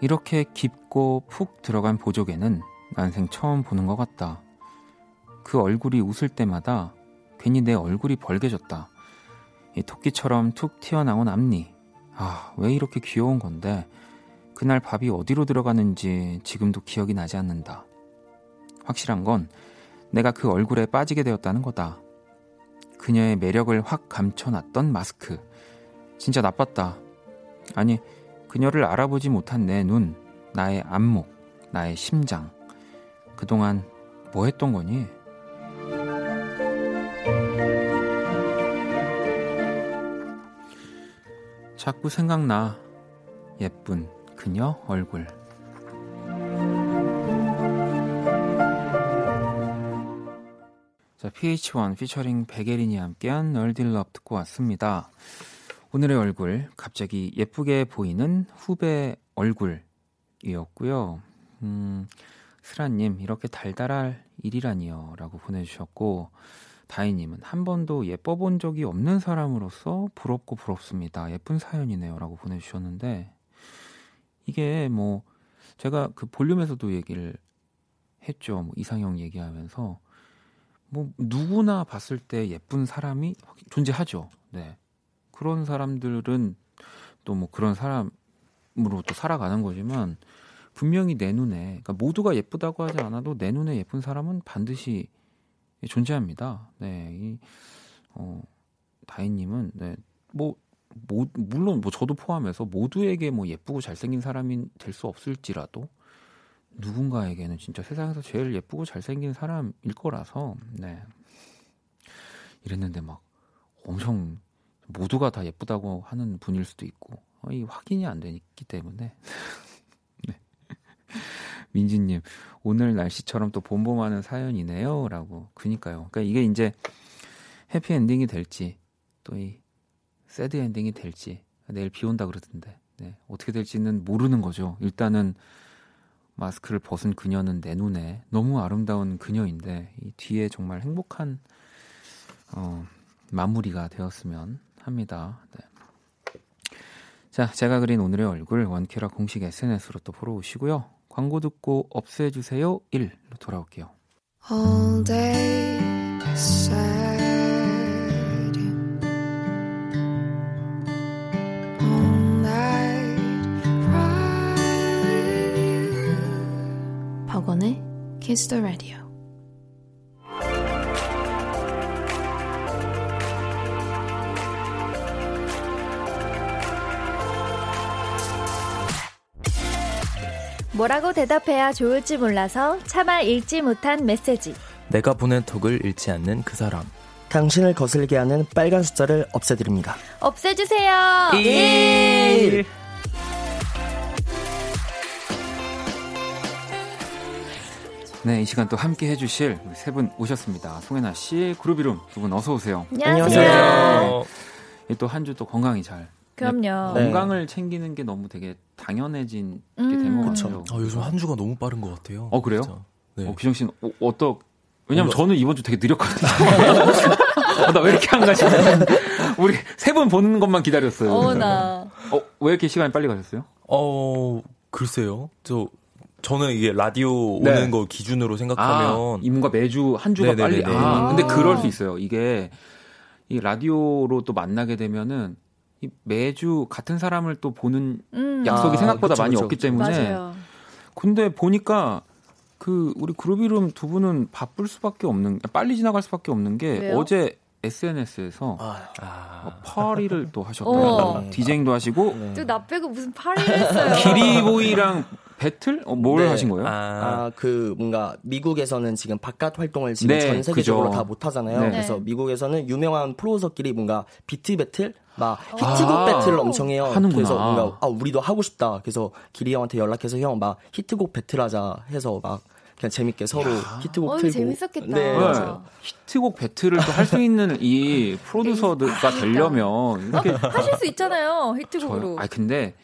이렇게 깊고 푹 들어간 보조개는 난생 처음 보는 것 같다. 그 얼굴이 웃을 때마다 괜히 내 얼굴이 벌개졌다. 이 토끼처럼 툭 튀어나온 앞니. 아, 왜 이렇게 귀여운 건데 그날 밥이 어디로 들어가는지 지금도 기억이 나지 않는다. 확실한 건 내가 그 얼굴에 빠지게 되었다는 거다. 그녀의 매력을 확 감춰놨던 마스크. 진짜 나빴다. 아니, 그녀를 알아보지 못한 내 눈, 나의 안목, 나의 심장. 그동안 뭐 했던 거니? 자꾸 생각나. 예쁜 그녀 얼굴. 자, PH1 피처링 백예린이 함께한 널딜럽 듣고 왔습니다. 오늘의 얼굴, 갑자기 예쁘게 보이는 후배 얼굴이었고요. 음, 스라님, 이렇게 달달할 일이라니요. 라고 보내주셨고, 다희님은 한 번도 예뻐 본 적이 없는 사람으로서 부럽고 부럽습니다. 예쁜 사연이네요. 라고 보내주셨는데, 이게 뭐, 제가 그 볼륨에서도 얘기를 했죠. 뭐 이상형 얘기하면서, 뭐, 누구나 봤을 때 예쁜 사람이 존재하죠. 네. 그런 사람들은 또 뭐 그런 사람으로 또 살아가는 거지만, 분명히 내 눈에, 그러니까 모두가 예쁘다고 하지 않아도 내 눈에 예쁜 사람은 반드시 존재합니다. 네, 이, 어, 다희님은, 네, 뭐, 뭐, 물론 뭐 저도 포함해서 모두에게 뭐 예쁘고 잘생긴 사람이 될 수 없을지라도 누군가에게는 진짜 세상에서 제일 예쁘고 잘생긴 사람일 거라서, 네. 이랬는데 막 엄청 모두가 다 예쁘다고 하는 분일 수도 있고, 어, 이 확인이 안 되기 때문에. <laughs> 네. 민지님, 오늘 날씨처럼 또 봄봄하는 사연이네요. 라고. 그니까요. 그러니까 이게 이제 해피 엔딩이 될지, 또 이 sad ending이 될지, 내일 비 온다 그러던데, 네. 어떻게 될지는 모르는 거죠. 일단은 마스크를 벗은 그녀는 내 눈에 너무 아름다운 그녀인데, 이 뒤에 정말 행복한, 어, 마무리가 되었으면 합니다. 네. 자, 제가 그린 오늘의 얼굴 원키라 공식 SNS로 또 보러 오시고요. 광고 듣고 없애주세요 1로 돌아올게요. All day sad. All night cry. 박원의 Kiss the Radio. 뭐라고 대답해야 좋을지 몰라서 차마 읽지 못한 메시지. 내가 보낸 톡을 읽지 않는 그 사람. 당신을 거슬게 하는 빨간 숫자를 없애드립니다. 없애주세요. 1. 네, 이 시간 또 함께 해주실 세 분 오셨습니다. 송혜나 씨, 그룹 이름 두 분 어서 오세요. 안녕하세요. 또한 주 또 건강히 잘. 그럼요. 네, 건강을 챙기는 게 너무 되게 당연해진 음. 게된 것. 같아요. 아, 요즘 한 주가 너무 빠른 것 같아요. 어, 그래요? 진짜. 네. 어, 규정 씨는 어, 어떠? 왜냐면 뭔가- 저는 이번 주 되게 느렸거든요. <laughs> 어, 나왜 이렇게 안 가지? <laughs> 우리 세 번 보는 것만 기다렸어요. 어, 나. 어, 왜 이렇게 시간이 빨리 가셨어요? 어, 글쎄요. 저 저는 이게 라디오 네. 오는 거 기준으로 생각하면 아, 이 뭔가 매주 한 주가 네네네네. 빨리. 아, 근데 아. 그럴 수 있어요. 이게 이 라디오로 또 만나게 되면은 이 매주 같은 사람을 또 보는 음. 약속이 아, 생각보다 그쵸, 많이 그쵸, 없기 그쵸. 때문에. 맞아요. 근데 보니까 그 우리 그루비룸 두 분은 바쁠 수밖에 없는 빨리 지나갈 수밖에 없는 게 왜요? 어제 SNS에서 아, 아, 파티를 또 어. 하셨더라고요. DJing도 하시고 네. 또 나 빼고 무슨 파티를 했어요. <laughs> 기리보이랑 배틀? 어, 뭘 네. 하신 거예요? 아, 아, 그 뭔가 미국에서는 지금 바깥 활동을 지금 네, 전 세계적으로 그죠. 다 못 하잖아요. 네. 그래서 네. 미국에서는 유명한 프로듀서끼리 뭔가 beat battle, 막 히트곡 아, battle을 엄청 해요. 하는구나. 그래서 뭔가 아 우리도 하고 싶다. 그래서 기리 형한테 연락해서 형 막 히트곡 battle하자 해서 막 그냥 재밌게 서로 히트곡 어, 틀고. 재밌었겠다. 네, 네. 맞아요. 히트곡 배틀을 또 할 수 있는 이 프로듀서가 되려면 이렇게 하실 수 있잖아요. 히트곡으로. 아 근데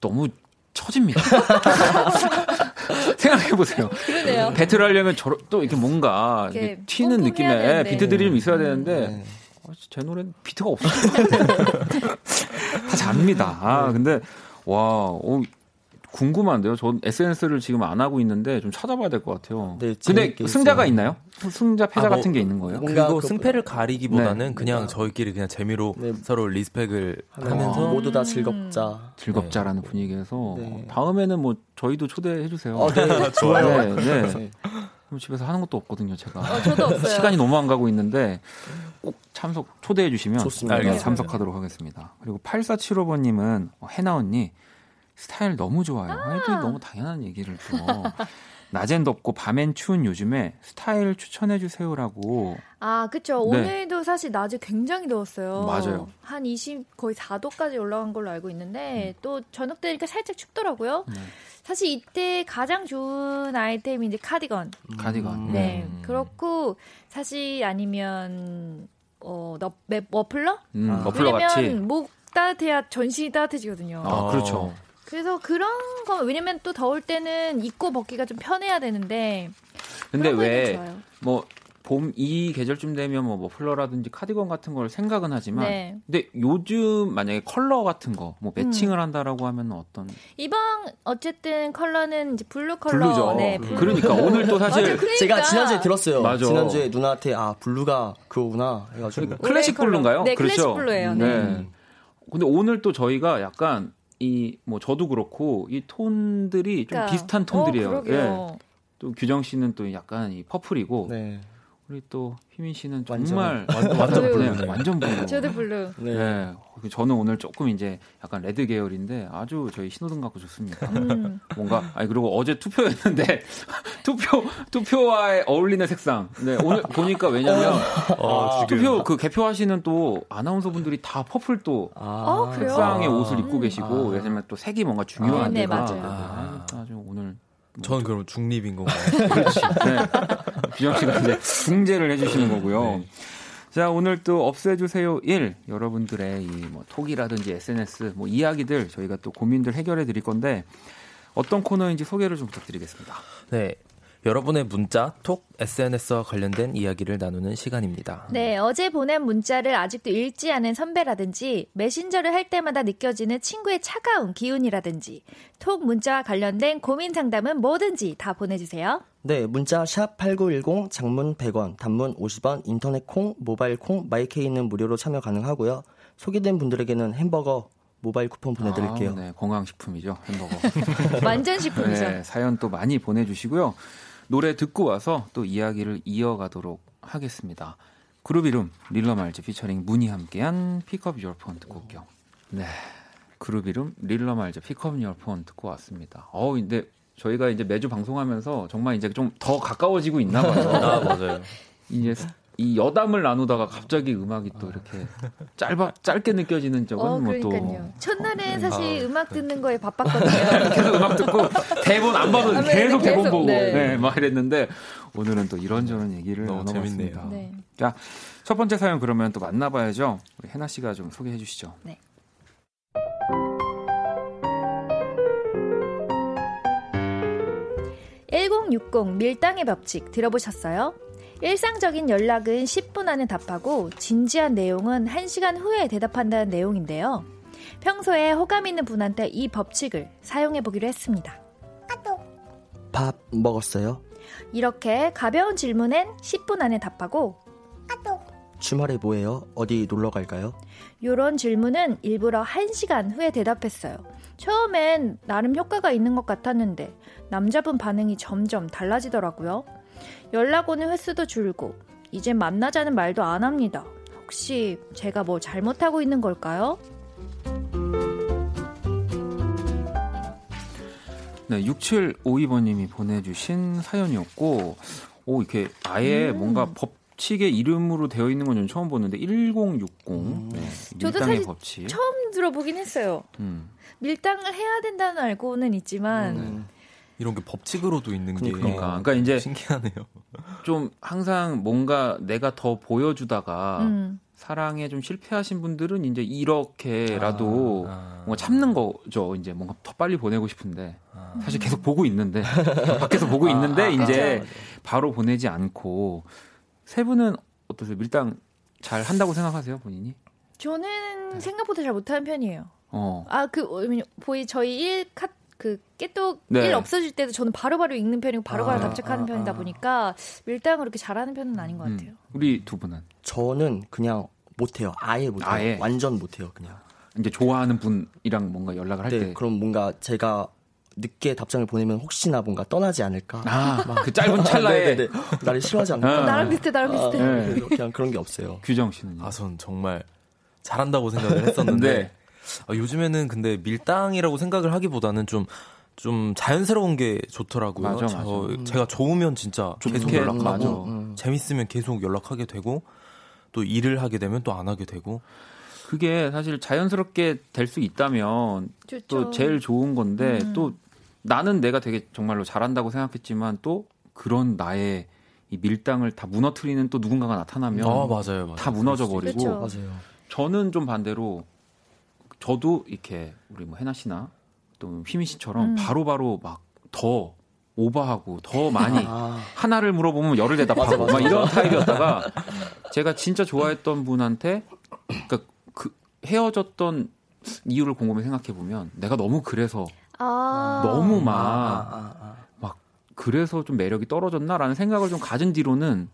너무 처집니다. <laughs> 생각해 보세요. 그러네요. 배틀 하려면 저러, 또 이렇게 뭔가 이렇게 튀는 느낌의 되는데. 비트들이 좀 있어야 되는데 네. 어, 제 노래는 비트가 없어요. <laughs> 다 잡니다. 아 근데 와 어, 궁금한데요. 전 SNS를 지금 안 하고 있는데 좀 찾아봐야 될 것 같아요. 네, 근데 승자가 있어요. 있나요? 승자 패자 아, 뭐, 같은 게 있는 거예요? 그거 그- 승패를 가리기보다는 네. 그냥 저희끼리 그냥 재미로 네. 서로 리스펙을 하면서 하면서 모두 다 즐겁자. 즐겁자라는 분위기에서 네. 다음에는 뭐 저희도 초대해 주세요. 어, 네, <laughs> 좋아요. 네, 네. 네. 그럼 집에서 하는 것도 없거든요, 제가. 어, 저도 없어요. 시간이 너무 안 가고 있는데 꼭 참석 초대해 주시면 좋습니다. 네. 참석하도록 하겠습니다. 그리고 8475번 님은 해나 언니 스타일 너무 좋아요. 아이들 너무 당연한 얘기를 또 <laughs> 낮엔 덥고 밤엔 추운 요즘에 스타일 추천해 주세요라고 아, 그쵸. 네. 오늘도 사실 낮에 굉장히 더웠어요. 맞아요. 한 20, 거의 4도까지 올라간 걸로 알고 있는데, 또 저녁 되니까 살짝 춥더라고요. 네. 사실 이때 가장 좋은 아이템이 이제 카디건. 카디건. 네. 음. 그렇고, 사실 아니면, 어, 너, 매- 머플러? 음, 아. 머플러 같이. 왜냐면 목 따뜻해야 전신이 따뜻해지거든요. 아, 그렇죠. 그래서 그런 거, 왜냐면 또 더울 때는 입고 벗기가 좀 편해야 되는데, 근데 왜. 뭐 봄 이 계절쯤 되면 뭐 머플러라든지 카디건 같은 걸 생각은 하지만 네. 근데 요즘 만약에 컬러 같은 거 뭐 matching을 음. 한다라고 하면 어떤 이번 어쨌든 컬러는 이제 blue 컬러. blue죠. 네, blue. 그러니까 오늘 또 사실 맞아, 그러니까. 제가 지난주에 들었어요. 맞아. 지난주에 누나한테 아 blue가 그거구나 해가지고 그러니까 classic. Blue인가요? 네, 그렇죠. Classic blue예요. 네. 네. 근데 오늘 또 저희가 약간 이 뭐 저도 그렇고 이 톤들이 좀 그러니까. 비슷한 톤들이에요. 어. 예. 또 규정 씨는 또 약간 이 purple이고 네. 우리 또 휘민 씨는 완전- 정말 완- 완전 네, blue네. 완전 blue. 저도 blue. 네. 네. 저는 오늘 조금 이제 약간 red 계열인데 아주 저희 신호등 같고 좋습니다. 음. 뭔가 아니 그리고 어제 투표했는데 <laughs> 투표 투표와에 어울리는 색상. 네 오늘 보니까 왜냐면 어, 지금 투표 그 개표하시는 또 아나운서 분들이 다 퍼플 또 아, 어, 그래요? 색상의 아. 옷을 입고 음. 계시고 아. 왜냐면 또 색이 뭔가 중요한 아, 네, 데가 맞아요. 아. 아, 아주 오늘 저는 그럼 중립인 건가요? <laughs> 그렇지. 네. 규정 씨가 이제 중재를 해주시는 거고요. 네. 자, 오늘 또 없애주세요 1. 여러분들의 이 뭐 톡이라든지 SNS, 뭐 이야기들 저희가 또 고민들 해결해 드릴 건데 어떤 코너인지 소개를 좀 부탁드리겠습니다. 네. 여러분의 문자, 톡, SNS와 관련된 이야기를 나누는 시간입니다. 네, 어제 보낸 문자를 아직도 읽지 않은 선배라든지 메신저를 할 때마다 느껴지는 친구의 차가운 기운이라든지 톡 문자와 관련된 고민 상담은 뭐든지 다 보내주세요. 네, 문자 샵8910 장문 100원, 단문 50원, 인터넷 콩, 모바일 콩, 마이케이는 무료로 참여 가능하고요. 소개된 분들에게는 햄버거 모바일 쿠폰 보내드릴게요. 아, 네, 건강식품이죠. 햄버거. <laughs> 완전 심쿵이죠. 네, 사연 또 많이 보내주시고요. 노래 듣고 와서 또 이야기를 이어가도록 하겠습니다. 그룹 이름 릴러 말즈 피처링 문이 함께한 Pick Up Your Phone 듣고 올게요. 네, 그루비룸 릴러말즈 Pick Up Your Phone 듣고 왔습니다. 어, 근데 저희가 이제 매주 방송하면서 정말 이제 좀 더 가까워지고 있나 봐요. <laughs> 아, 맞아요. 이제 이 여담을 나누다가 갑자기 음악이 또 이렇게 짧아 짧게 느껴지는 적은 어, 뭐 또 그러니까요. 첫날엔 사실 음악 듣는 거에 바빴거든요. <laughs> 계속 음악 듣고 대본 안 봐도 아, 네, 계속 네, 대본 계속, 보고 네. 네. 막 이랬는데 오늘은 또 이런저런 얘기를 너무 나눠봤습니다. 재밌네요. 네. 자, 첫 번째 사연 그러면 또 만나봐야죠. 우리 해나 씨가 좀 소개해 주시죠. 1060 밀당의 법칙 들어보셨어요? 일상적인 연락은 10분 안에 답하고 진지한 내용은 1시간 후에 대답한다는 내용인데요. 평소에 호감 있는 분한테 이 법칙을 사용해 보기로 했습니다. 밥 먹었어요? 이렇게 가벼운 질문엔 10분 안에 답하고 주말에 뭐해요? 어디 놀러 갈까요? 이런 질문은 일부러 1시간 후에 대답했어요. 처음엔 나름 효과가 있는 것 같았는데 남자분 반응이 점점 달라지더라고요. 연락 오는 횟수도 줄고 이제 만나자는 말도 안 합니다. 혹시 제가 뭐 잘못하고 있는 걸까요? 네, 6752번님이 보내주신 사연이었고, 오, 이렇게 아예 음. 뭔가 법칙의 이름으로 되어 있는 건전 처음 보는데, 1060. 네, 음. 저도 밀당의 사실 법칙. 처음 들어보긴 했어요. 음. 밀당을 해야 된다는 알고는 있지만 음. 이런 게 법칙으로도 있는 게 그러니까. 그러니까 이제 신기하네요. <laughs> 좀 항상 뭔가 내가 더 보여주다가 음. 사랑에 좀 실패하신 분들은 이제 이렇게라도 아. 뭔가 참는 거죠. 이제 뭔가 더 빨리 보내고 싶은데 아. 사실 계속 보고 있는데 <laughs> 밖에서 보고 있는데 아, 이제 그쵸. 바로 보내지 않고 세 분은 어떠세요? 밀당 잘 한다고 생각하세요, 본인이? 네. 저는 생각보다 잘 못하는 편이에요. 어. 아 그 보이 저희 일 카, 그 깨똑 네. 일 없어질 때도 저는 바로바로 읽는 편이고 바로바로 아, 답장하는 아, 편이다 아. 보니까 밀당을 그렇게 잘하는 편은 아닌 것 같아요. 음. 우리 두 분은 저는 그냥 못해요. 아예 못해요. 아예? 완전 못해요. 그냥. 이제 좋아하는 분이랑 뭔가 연락을 할 네, 때. 그럼 뭔가 제가 늦게 답장을 보내면 혹시나 뭔가 떠나지 않을까? 아, 그 짧은 찰나에 네네네. 나를 싫어하지 아. 않을까? 나랑 비슷해, 나랑 아, 비슷해. 네. 그래서 그냥 그런 게 없어요. 규정 씨는요? 아, 전 정말 잘한다고 생각을 했었는데 네. 아, 요즘에는 근데 밀당이라고 생각을 하기보다는 좀좀 자연스러운 게 좋더라고요. 맞아, 저, 맞아. 제가 좋으면 진짜 좀 계속 연락하고 맞아. 음. 재밌으면 계속 연락하게 되고 또 일을 하게 되면 또 안 하게 되고 그게 사실 자연스럽게 될 수 있다면 좋죠. 또 제일 좋은 건데 음. 또 나는 내가 되게 정말로 잘한다고 생각했지만 또 그런 나의 이 밀당을 다 무너뜨리는 또 누군가가 나타나면 아 맞아요, 맞아요. 다 무너져 버리고 그렇죠. 맞아요. 저는 좀 반대로 저도 이렇게 우리 뭐 해나 씨나 또 휘미 씨처럼 음. 바로바로 막더 오버하고 더 <laughs> 많이 아, 하나를 물어보면 열을 대답하고 맞아, 맞아, 막 이런 타입이었다가 제가 진짜 좋아했던 분한테 그러니까 그 헤어졌던 이유를 곰곰이 생각해 보면 내가 너무 그래서 아. 너무 아, 막 아, 아, 그래서 좀 매력이 떨어졌나라는 생각을 좀 가진 뒤로는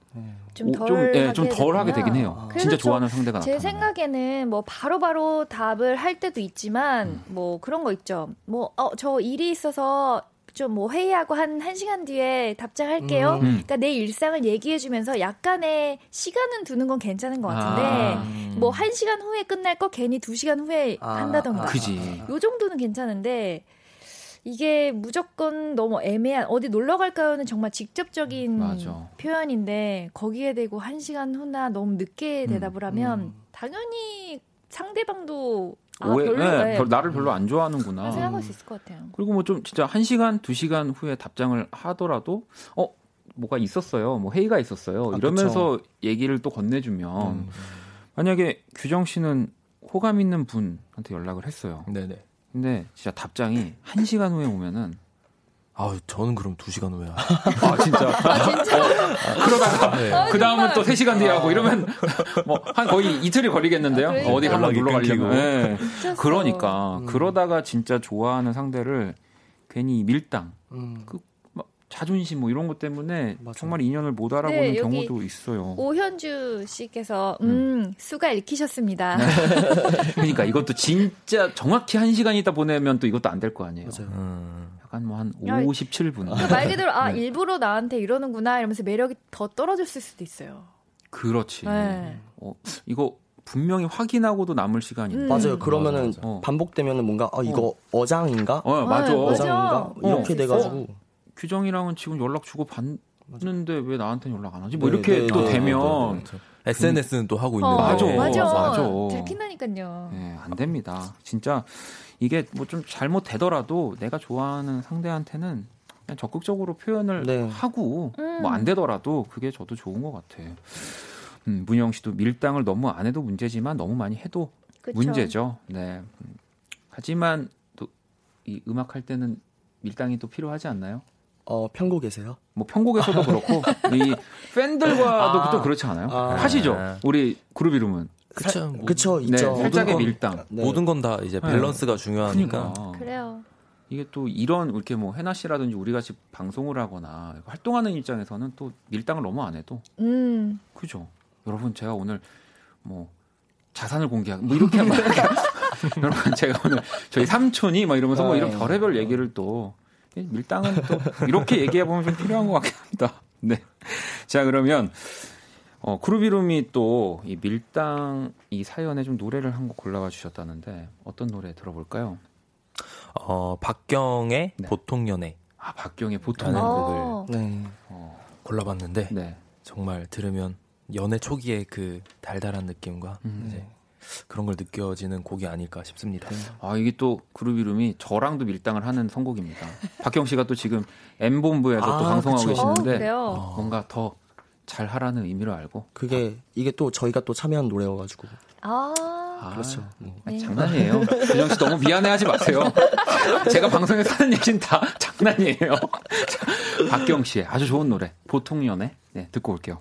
좀 오- 덜, 좀, 예, 하게 좀덜 하게 되긴. 해요. 진짜 저- 좋아하는 상대가 제 나타나면. 생각에는 뭐 바로 바로 답을 할 때도 있지만 음. 뭐 그런 거 있죠. 뭐 어 저 일이 있어서 좀뭐 회의하고 한 1시간 뒤에 답장할게요. 음. 그러니까 내 일상을 얘기해 주면서 약간의 시간은 두는 건 괜찮은 것 같은데 아, 뭐 1시간 후에 끝날 거 괜히 2시간 후에 아, 한다던가. 아, 그지. 요 정도는 괜찮은데 이게 무조건 너무 애매한 어디 놀러 갈까요는 정말 직접적인 맞아. 표현인데 거기에 대고 한 시간 후나 너무 늦게 음, 대답을 하면 음. 당연히 상대방도 아, 오해, 별로 네, 예, 별- 나를 별로 안 좋아하는구나. 생각할 수 있을 것 같아요. 그리고 뭐 좀 진짜 한 시간, 두 시간 후에 답장을 하더라도 어 뭐가 있었어요, 뭐 회의가 있었어요. 아, 이러면서 얘기를 또 건네주면 음. 만약에 규정 씨는 호감 있는 분한테 연락을 했어요. 네네. 근데 진짜 답장이 한 시간 후에 오면은 아 저는 그럼 두 시간 후에 <laughs> 아 진짜 그러다가 네. 그 다음은 또 3시간 뒤에 하고 이러면 <laughs> 뭐 한 거의 이틀이 걸리겠는데요. 아, 그러니까. 어디 한번 놀러. 예. 미쳤어. 그러니까 음. 그러다가 진짜 좋아하는 상대를 괜히 밀당, 음. 그막 자존심 뭐 이런 것 때문에 맞아요. 정말 인연을 못 알아보는 네, 경우도 있어요. 오현주 씨께서 음, 수가 읽히셨습니다. 네. <laughs> 그러니까 이것도 진짜 정확히 한 시간 있다 보내면 또 이것도 안 될 거 아니에요. 맞아요. 음. 약간 뭐한 야, 57분. 그말 그대로 아 <laughs> 네. 일부러 나한테 이러는구나 이러면서 매력이 더 떨어졌을 수도 있어요. 그렇지. 네. 어, 이거 분명히 확인하고도 남을 시간인데. 음. 맞아요. 그러면은 맞아, 맞아. 반복되면은 뭔가 아 이거 어. 장인가 어, 맞아. 네, 맞아. 어장인가 이렇게 어. 돼가지고 규정이랑은 지금 연락 주고 받는데 왜 나한테는 연락 안 하지? 뭐 네, 이렇게 네, 또 네, 되면 SNS는 또 하고 어, 있는데 맞아. 맞아. 맞아. 들킨다니까요. 예, 안 됩니다. 진짜 이게 뭐 좀 잘못되더라도 내가 좋아하는 상대한테는 그냥 적극적으로 표현을 네. 하고 음. 뭐안 되더라도 그게 저도 좋은 것 같아요. 음, 문영 씨도 밀당을 너무 안 해도 문제지만 너무 많이 해도 그쵸? 문제죠. 네. 음, 하지만 또 이 음악 할 때는 밀당이 또 필요하지 않나요? 어 편곡에서요. 뭐 편곡에서도 그렇고 <laughs> 이 팬들과도 아. 또 그렇지 않아요? 아. 하시죠. 네. 우리 그룹 이름은 그쵸, 뭐, 그쵸 네, 있죠. 살짝의 건- 밀당. 네. 모든 건 다 이제 밸런스가 중요하니까 그러니까 그래요. 이게 또 이런 이렇게 뭐 해나 씨라든지 우리 같이 방송을 하거나 활동하는 입장에서는 또 밀당을 너무 안 해도 음. 그죠. 여러분 제가 오늘 뭐 자산을 공개하고 뭐 이렇게 하면 <laughs> <laughs> 여러분 제가 오늘 저희 삼촌이 막 이러면서 뭐 이런 네. 별의별 얘기를 또 밀당은 또 이렇게 얘기해 보면 좀 필요한 것 같긴 합니다. 네. 자 그러면 어 이름이 또 이 밀당 이 사연에 좀 노래를 한 곡 골라와 주셨다는데 어떤 노래 들어볼까요? 어, 박경의 네. 보통 연애 아, 박경의 보통 라는 어. 네. 골라봤는데 네. 정말 들으면 연애 초기의 그 달달한 느낌과 음. 이제 그런 걸 느껴지는 곡이 아닐까 싶습니다. 아, 이게 또 그룹 이름이 저랑도 밀당을 하는 선곡입니다. 박경 씨가 또 지금 M본부에서 또 아, 방송하고 그쵸. 어, 계시는데 그래요. 뭔가 더 잘하라는 의미로 알고. 그게 이게 또 저희가 또 참여한 노래여가지고 아, 아, 그렇죠. 네. 아, 네. 장난이에요. 규정 씨 너무 미안해하지 마세요. 제가 방송에서 하는 얘기는 다 장난이에요. 자, 박경 씨의 아주 좋은 노래 보통 연애 네, 듣고 올게요.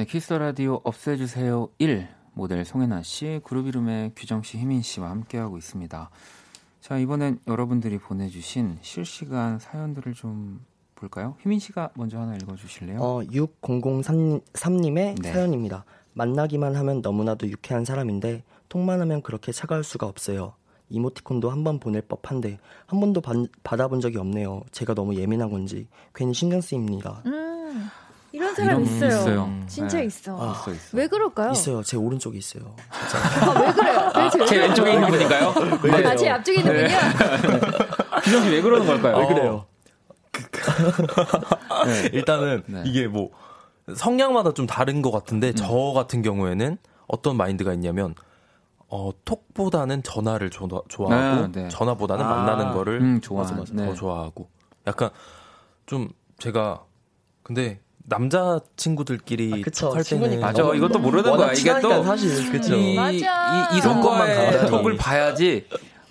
네, 키스 라디오 없애주세요 1 모델 송혜나 씨, 그룹 이름의 규정 씨, 희민 씨와 함께하고 있습니다. 자, 이번엔 여러분들이 보내주신 실시간 사연들을 좀 볼까요? 희민 씨가 먼저 하나 읽어주실래요? 어, 6003님의 네. 사연입니다. 만나기만 하면 너무나도 유쾌한 사람인데 통만 하면 그렇게 차가울 수가 없어요. 이모티콘도 한 번 보낼 법한데 한 번도 받, 받아본 적이 없네요. 제가 너무 예민한 건지 괜히 신경 쓰입니다. 음, 이런 사람 이런 분 있어요. 있어요. 진짜 네. 있어. 아, 있어, 있어. 왜 그럴까요? 있어요. 제 오른쪽에 있어요. 아, 왜 그래요? <laughs> 왜 제? 왼쪽에 있는 분인가요? 아, 제 앞쪽에 있는 분이요? <laughs> 규정 씨왜 그러는 걸까요? 왜 그래요? <laughs> 네. 일단은 네. 이게 뭐 성향마다 좀 다른 것 같은데 저 같은 경우에는 어떤 마인드가 있냐면 어, 톡보다는 전화를 조, 좋아하고 네, 네. 전화보다는 아, 만나는 거를 음, 좋아. 맞아, 맞아. 네. 더 좋아하고 약간 좀 제가 근데 남자 친구들끼리 아, 그쵸. 톡할 때는 친구니까. 맞아, 이것도 모르는 거야. 이게 또 사실 그쵸. 이, 맞아. 이, 이 성과의. 톡을 봐야지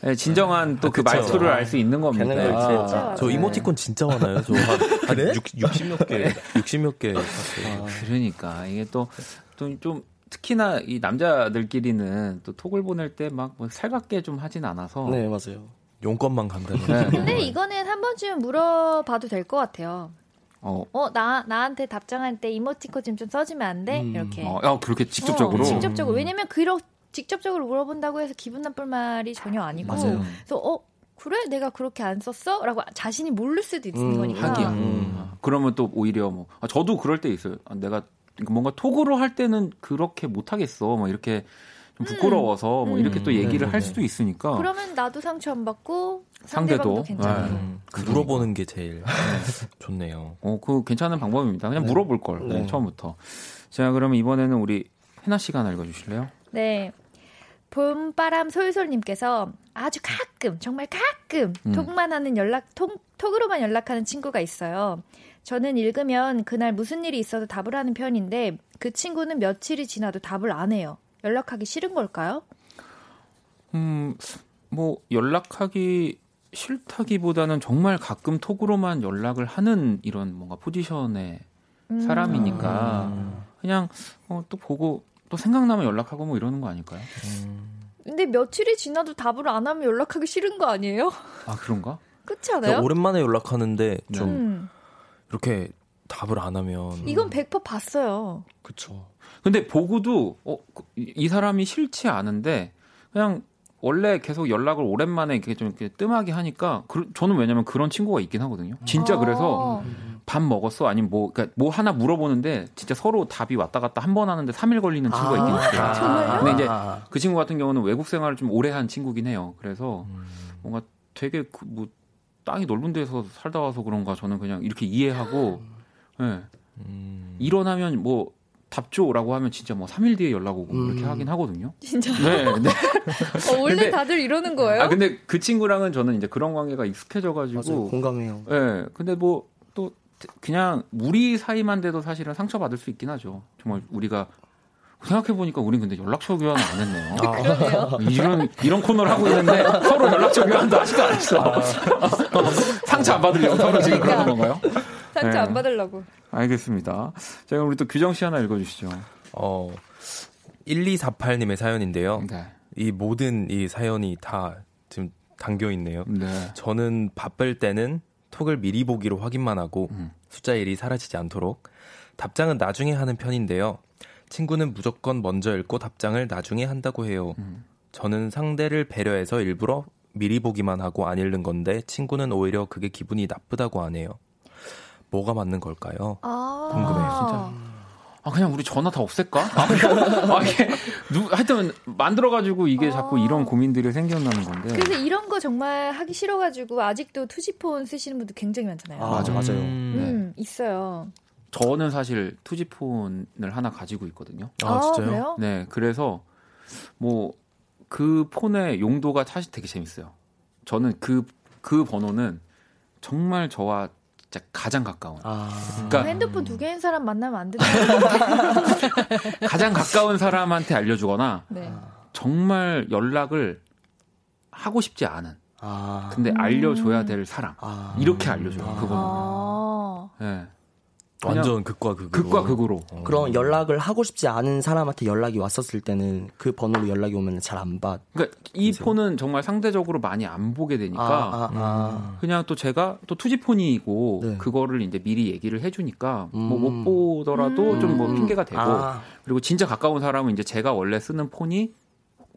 예, 진정한 또그 그쵸. 말투를 알 수 있는 겁니다. 아. 저 이모티콘 진짜 많아요. 저한 그래? 60몇 개, 60몇 개 샀어요. 그러니까 이게 또또좀 특히나 이 남자들끼리는 또 톡을 보낼 때막뭐 살갑게 좀 하진 않아서 네, 맞아요. 용건만 간다는. 네. 근데 이거는 한 번쯤 물어봐도 될 것 같아요. 어, 어, 나, 나한테 답장할 때 이모티콘 좀, 좀 써주면 안 돼? 음. 이렇게. 어, 야, 그렇게 직접적으로 어, 직접적으로. 왜냐면 그런 직접적으로 물어본다고 해서 기분 나쁠 말이 전혀 아니고. 맞아요. 그래서 어 그래 내가 그렇게 안 썼어? 라고 자신이 모를 수도 있는 음, 거니까. 하기야. 음. 아, 그러면 또 오히려 뭐 아, 저도 그럴 때 있어요. 아, 내가 뭔가 톡으로 할 때는 그렇게 못 하겠어. 뭐 이렇게 좀 부끄러워서 뭐 음. 이렇게 또 얘기를 네, 할 네. 수도 있으니까 그러면 나도 상처 안 받고 상대도. 괜찮아요. 네. 음, 그 물어보는 게 제일 <laughs> 좋네요. 어, 그 괜찮은 방법입니다. 그냥 네. 물어볼 걸 네. 처음부터. 자, 그러면 이번에는 우리 해나 씨가 하나 읽어주실래요? 네. 봄바람 솔솔님께서 아주 가끔, 정말 가끔 음. 톡만 하는 연락, 톡, 톡으로만 연락하는 친구가 있어요. 저는 읽으면 그날 무슨 일이 있어도 답을 하는 편인데 그 친구는 며칠이 지나도 답을 안 해요. 연락하기 싫은 걸까요? 음, 뭐 연락하기 싫다기보다는 정말 가끔 톡으로만 연락을 하는 이런 뭔가 포지션의 음. 사람이니까 그냥 어, 또 보고 또 생각나면 연락하고 뭐 이러는 거 아닐까요? 근데 며칠이 지나도 답을 안 하면 연락하기 싫은 거 아니에요? 아 그런가? 그렇지 않아요? 오랜만에 연락하는데 좀 음. 이렇게 답을 안 하면 이건 100% 봤어요. 그쵸. 근데 보고도 어, 그- 이- 이 사람이 싫지 않은데 그냥 원래 계속 연락을 오랜만에 이렇게 좀 이렇게 뜸하게 하니까 그, 저는 왜냐면 그런 친구가 있긴 하거든요. 진짜 그래서 어. 밥 먹었어? 아니면 뭐, 그러니까 뭐 하나 물어보는데 진짜 서로 답이 왔다 갔다 한 번 하는데 3일 걸리는 친구가 있긴 있어요. 아, 정말요? 근데 이제 그 친구 같은 경우는 외국 생활을 좀 오래 한 친구긴 해요. 그래서 음. 뭔가 되게 그 뭐 땅이 넓은 데서 살다 와서 그런가 저는 그냥 이렇게 이해하고 예. 음. 일어나면 뭐 답조라고 하면 진짜 뭐 3일 뒤에 연락 오고 음. 그렇게 하긴 하거든요. 진짜. 네. 네. <laughs> 어, 원래 근데- 다들 이러는 거예요? 아 근데 그 친구랑은 저는 이제 그런 관계가 익숙해져. 가지고 공감해요. 예. 근데 뭐 또 그냥 우리 사이만 돼도 사실은 상처받을 수 있긴 하죠. 정말 우리가 생각해 보니까 우린 근데 연락처 교환을 안 했네요. 그러네요. 이런 이런 코너를 하고 있는데 서로 연락처 교환도 아직도 안 했어. <laughs> 상처 안 받으려고 서로 지금 그러는 건가요? 상처 네. 안 받으려고. 알겠습니다. 자, 그럼 우리 또 규정 씨 하나 읽어주시죠. 어 1248님의 사연인데요. 네. 이 모든 이 사연이 다 지금 담겨 있네요. 네. 저는 바쁠 때는 톡을 미리 보기로 확인만 하고 음. 숫자 1이 사라지지 않도록 답장은 나중에 하는 편인데요. 친구는 무조건 먼저 읽고 답장을 나중에 한다고 해요. 음. 저는 상대를 배려해서 일부러 미리 보기만 하고 안 읽는 건데 친구는 오히려 그게 기분이 나쁘다고 하네요. 뭐가 맞는 걸까요? 아, 궁금해요, 진짜. 아 그냥 우리 전화 다 없앨까? 아, 아, 이게 누 하여튼 만들어 가지고 이게 자꾸 아. 이런 고민들이 생겨나는 건데. 그래서 이런 거 정말 하기 싫어 가지고 아직도 투지폰 쓰시는 분들 굉장히 많잖아요. 아, 맞아, 맞아요. 음, 음, 있어요. 저는 사실 투지폰을 하나 가지고 있거든요. 아, 진짜요? 그래요? 네, 그래서 뭐 그 폰의 용도가 사실 되게 재밌어요. 저는 그그 번호는 정말 저와 진짜 가장 가까운, 아, 그러니까 핸드폰 두 개인 사람 만나면 안 된다. <laughs> 가장 가까운 사람한테 알려주거나 네. 정말 연락을 하고 싶지 않은, 아, 근데 음. 알려줘야 될 사람 아, 이렇게 알려줘요. 아. 그 번호는. 아, 네. 완전 극과 극으로. 극과 극으로. 어. 그럼 연락을 하고 싶지 않은 사람한테 연락이 왔었을 때는 그 번호로 연락이 오면 잘 안 받. 그러니까 이. 폰은 정말 상대적으로 많이 안 보게 되니까 아, 아, 아. 그냥 또 제가 또 투지 폰이고 네. 그거를 이제 미리 얘기를 해주니까 뭐 음. 못 보더라도 음. 좀뭐 핑계가 되고 아, 그리고 진짜 가까운 사람은 이제 제가 원래 쓰는 폰이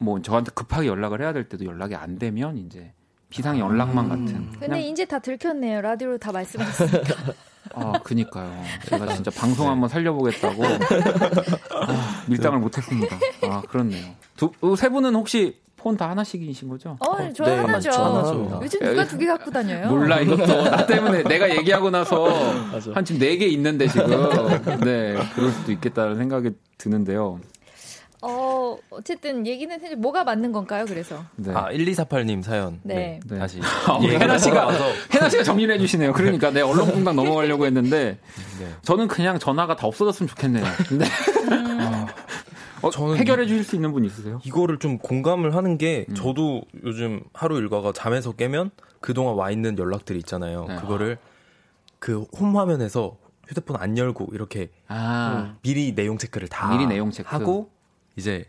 뭐 저한테 급하게 연락을 해야 될 때도 연락이 안 되면 이제 비상 연락만 같은. 근데 이제 다 들켰네요. 라디오로 다 말씀하셨으니까. <laughs> 아 그니까요. 제가 진짜 방송 한번 살려보겠다고 아, 밀당을 못했습니다. 아 그렇네요. 두 세 분은 혹시 폰 다 하나씩이신 거죠? 어, 저 네, 하나죠. 저 하나입니다. 요즘 누가 두 개 갖고 다녀요? 몰라 이것도 <laughs> 나 때문에 내가 얘기하고 나서. 한 지금 네 개 있는데 지금 네 그럴 수도 있겠다는 생각이 드는데요. 어, 어쨌든 얘기는 해줘. 뭐가 맞는 건가요? 그래서. 네. 아, 1248님 사연. 네. 네. 다시. 아, 우리 얘기가 해나 씨가. 해나 씨가 정리를 해주시네요. 그러니까 내 언론공단 넘어가려고 했는데 네. 저는 그냥 전화가 다 없어졌으면 좋겠네요. 근데 <laughs> 어, 저는 해결해 주실 수 있는 분 있으세요? 이거를 좀 공감을 하는 게 음. 저도 요즘 하루 일과가 잠에서 깨면 그동안 와 있는 연락들이 있잖아요. 네. 그거를 그 홈 화면에서 휴대폰 안 열고 이렇게 아 미리 내용 체크를 다 미리 내용 체크. 하고 이제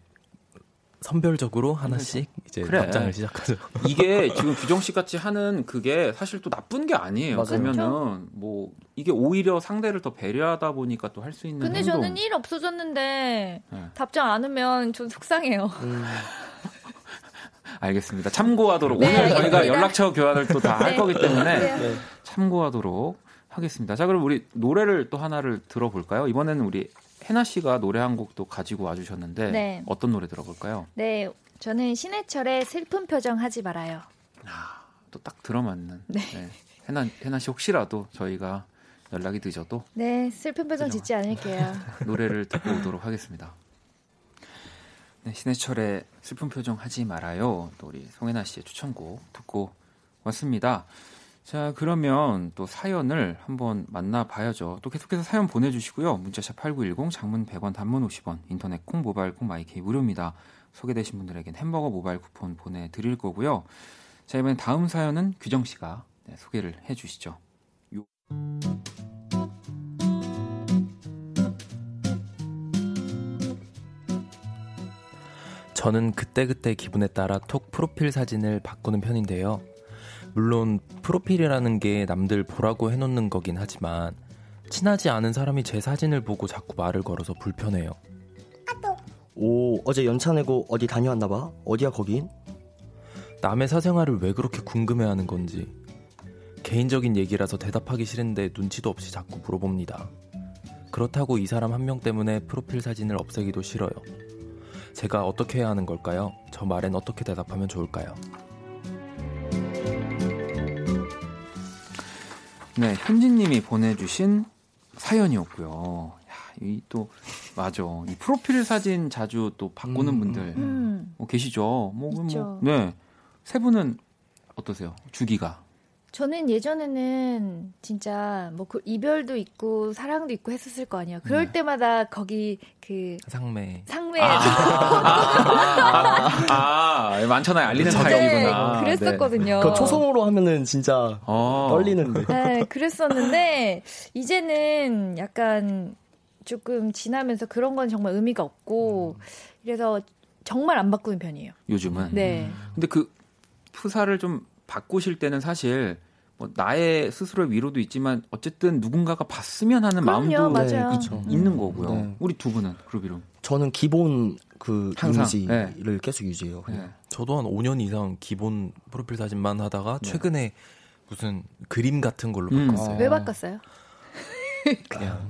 선별적으로 하나씩 이제 그래. 답장을 시작하죠. <laughs> 이게 지금 규정 씨 같이 하는 그게 사실 또 나쁜 게 아니에요. 맞아요. 그러면은 뭐 이게 오히려 상대를 더 배려하다 보니까 또 할 수 있는 근데 행동. 저는 일 없어졌는데 네. 답장 안 오면 좀 속상해요. 음, <laughs> 알겠습니다. 참고하도록 네, 오늘 저희가 알겠습니다. 연락처 교환을 또 다할 네. 거기 때문에 네. 네. 참고하도록 하겠습니다. 자, 그럼 우리 노래를 또 하나를 들어볼까요? 이번에는 우리 해나 씨가 노래 한 곡도 가지고 와주셨는데 네. 어떤 노래 들어볼까요? 네, 저는 신해철의 슬픈 표정 하지 말아요. 또딱 들어맞는. 네. 해나 해나 씨 혹시라도 저희가 연락이 늦어도 네, 슬픈 표정 짓지 않을게요. <laughs> 노래를 듣고 오도록 하겠습니다. 네, 신해철의 슬픈 표정 하지 말아요. 또 우리 송혜나 씨의 추천곡 듣고 왔습니다. 자, 그러면 또 사연을 한번 만나봐야죠. 또 계속해서 사연 보내주시고요. 문자샵 8910, 장문 100원, 단문 50원, 인터넷 콩, 모바일 콩, 마이케이 무료입니다. 소개되신 분들에겐 햄버거 모바일 쿠폰 보내드릴 거고요. 자, 이번엔 다음 사연은 규정 씨가 네, 소개를 해주시죠. 저는 그때그때 기분에 따라 톡 프로필 사진을 바꾸는 편인데요. 물론 프로필이라는 게 남들 보라고 해놓는 거긴 하지만 친하지 않은 사람이 제 사진을 보고 자꾸 말을 걸어서 불편해요. 오, 어제 연차 내고 어디 다녀왔나 봐. 어디야 거긴? 남의 사생활을 왜 그렇게 궁금해하는 건지 개인적인 얘기라서 대답하기 싫은데 눈치도 없이 자꾸 물어봅니다. 그렇다고 이 사람 한 명 때문에 프로필 사진을 없애기도 싫어요. 제가 어떻게 해야 하는 걸까요? 저 말엔 어떻게 대답하면 좋을까요? 네, 현진님이 보내주신 사연이었고요. 야, 이또 맞아. 이 프로필 사진 자주 또 바꾸는 음, 분들 음, 뭐 계시죠. 뭐, 뭐, 있죠. 네, 세 분은 어떠세요? 주기가 저는 예전에는 진짜 뭐 그 이별도 있고 사랑도 있고 했었을 거 아니에요. 그럴 네. 때마다 거기 그 상매. 상매 아, 많잖아요. 알리는 네, 타입이구나. 그랬었거든요. 그 초성으로 하면은 진짜 어. 떨리는데. 네, 그랬었는데 이제는 약간 조금 지나면서 그런 건 정말 의미가 없고 그래서 정말 안 바꾸는 편이에요. 요즘은. 네. 근데 그 푸사를 좀 바꾸실 때는 사실 뭐 나의 스스로의 위로도 있지만 어쨌든 누군가가 봤으면 하는 그럼요, 마음도 맞아요. 네, 그쵸. 있는 거고요. 네. 우리 두 분은 그룹 이름. 저는 기본 그 항상, 이미지를 계속 유지해요. 네. 저도 한 5년 이상 기본 프로필 사진만 하다가 네. 최근에 무슨 그림 같은 걸로 음. 바꿨어요. 왜 바꿨어요? <laughs> 그냥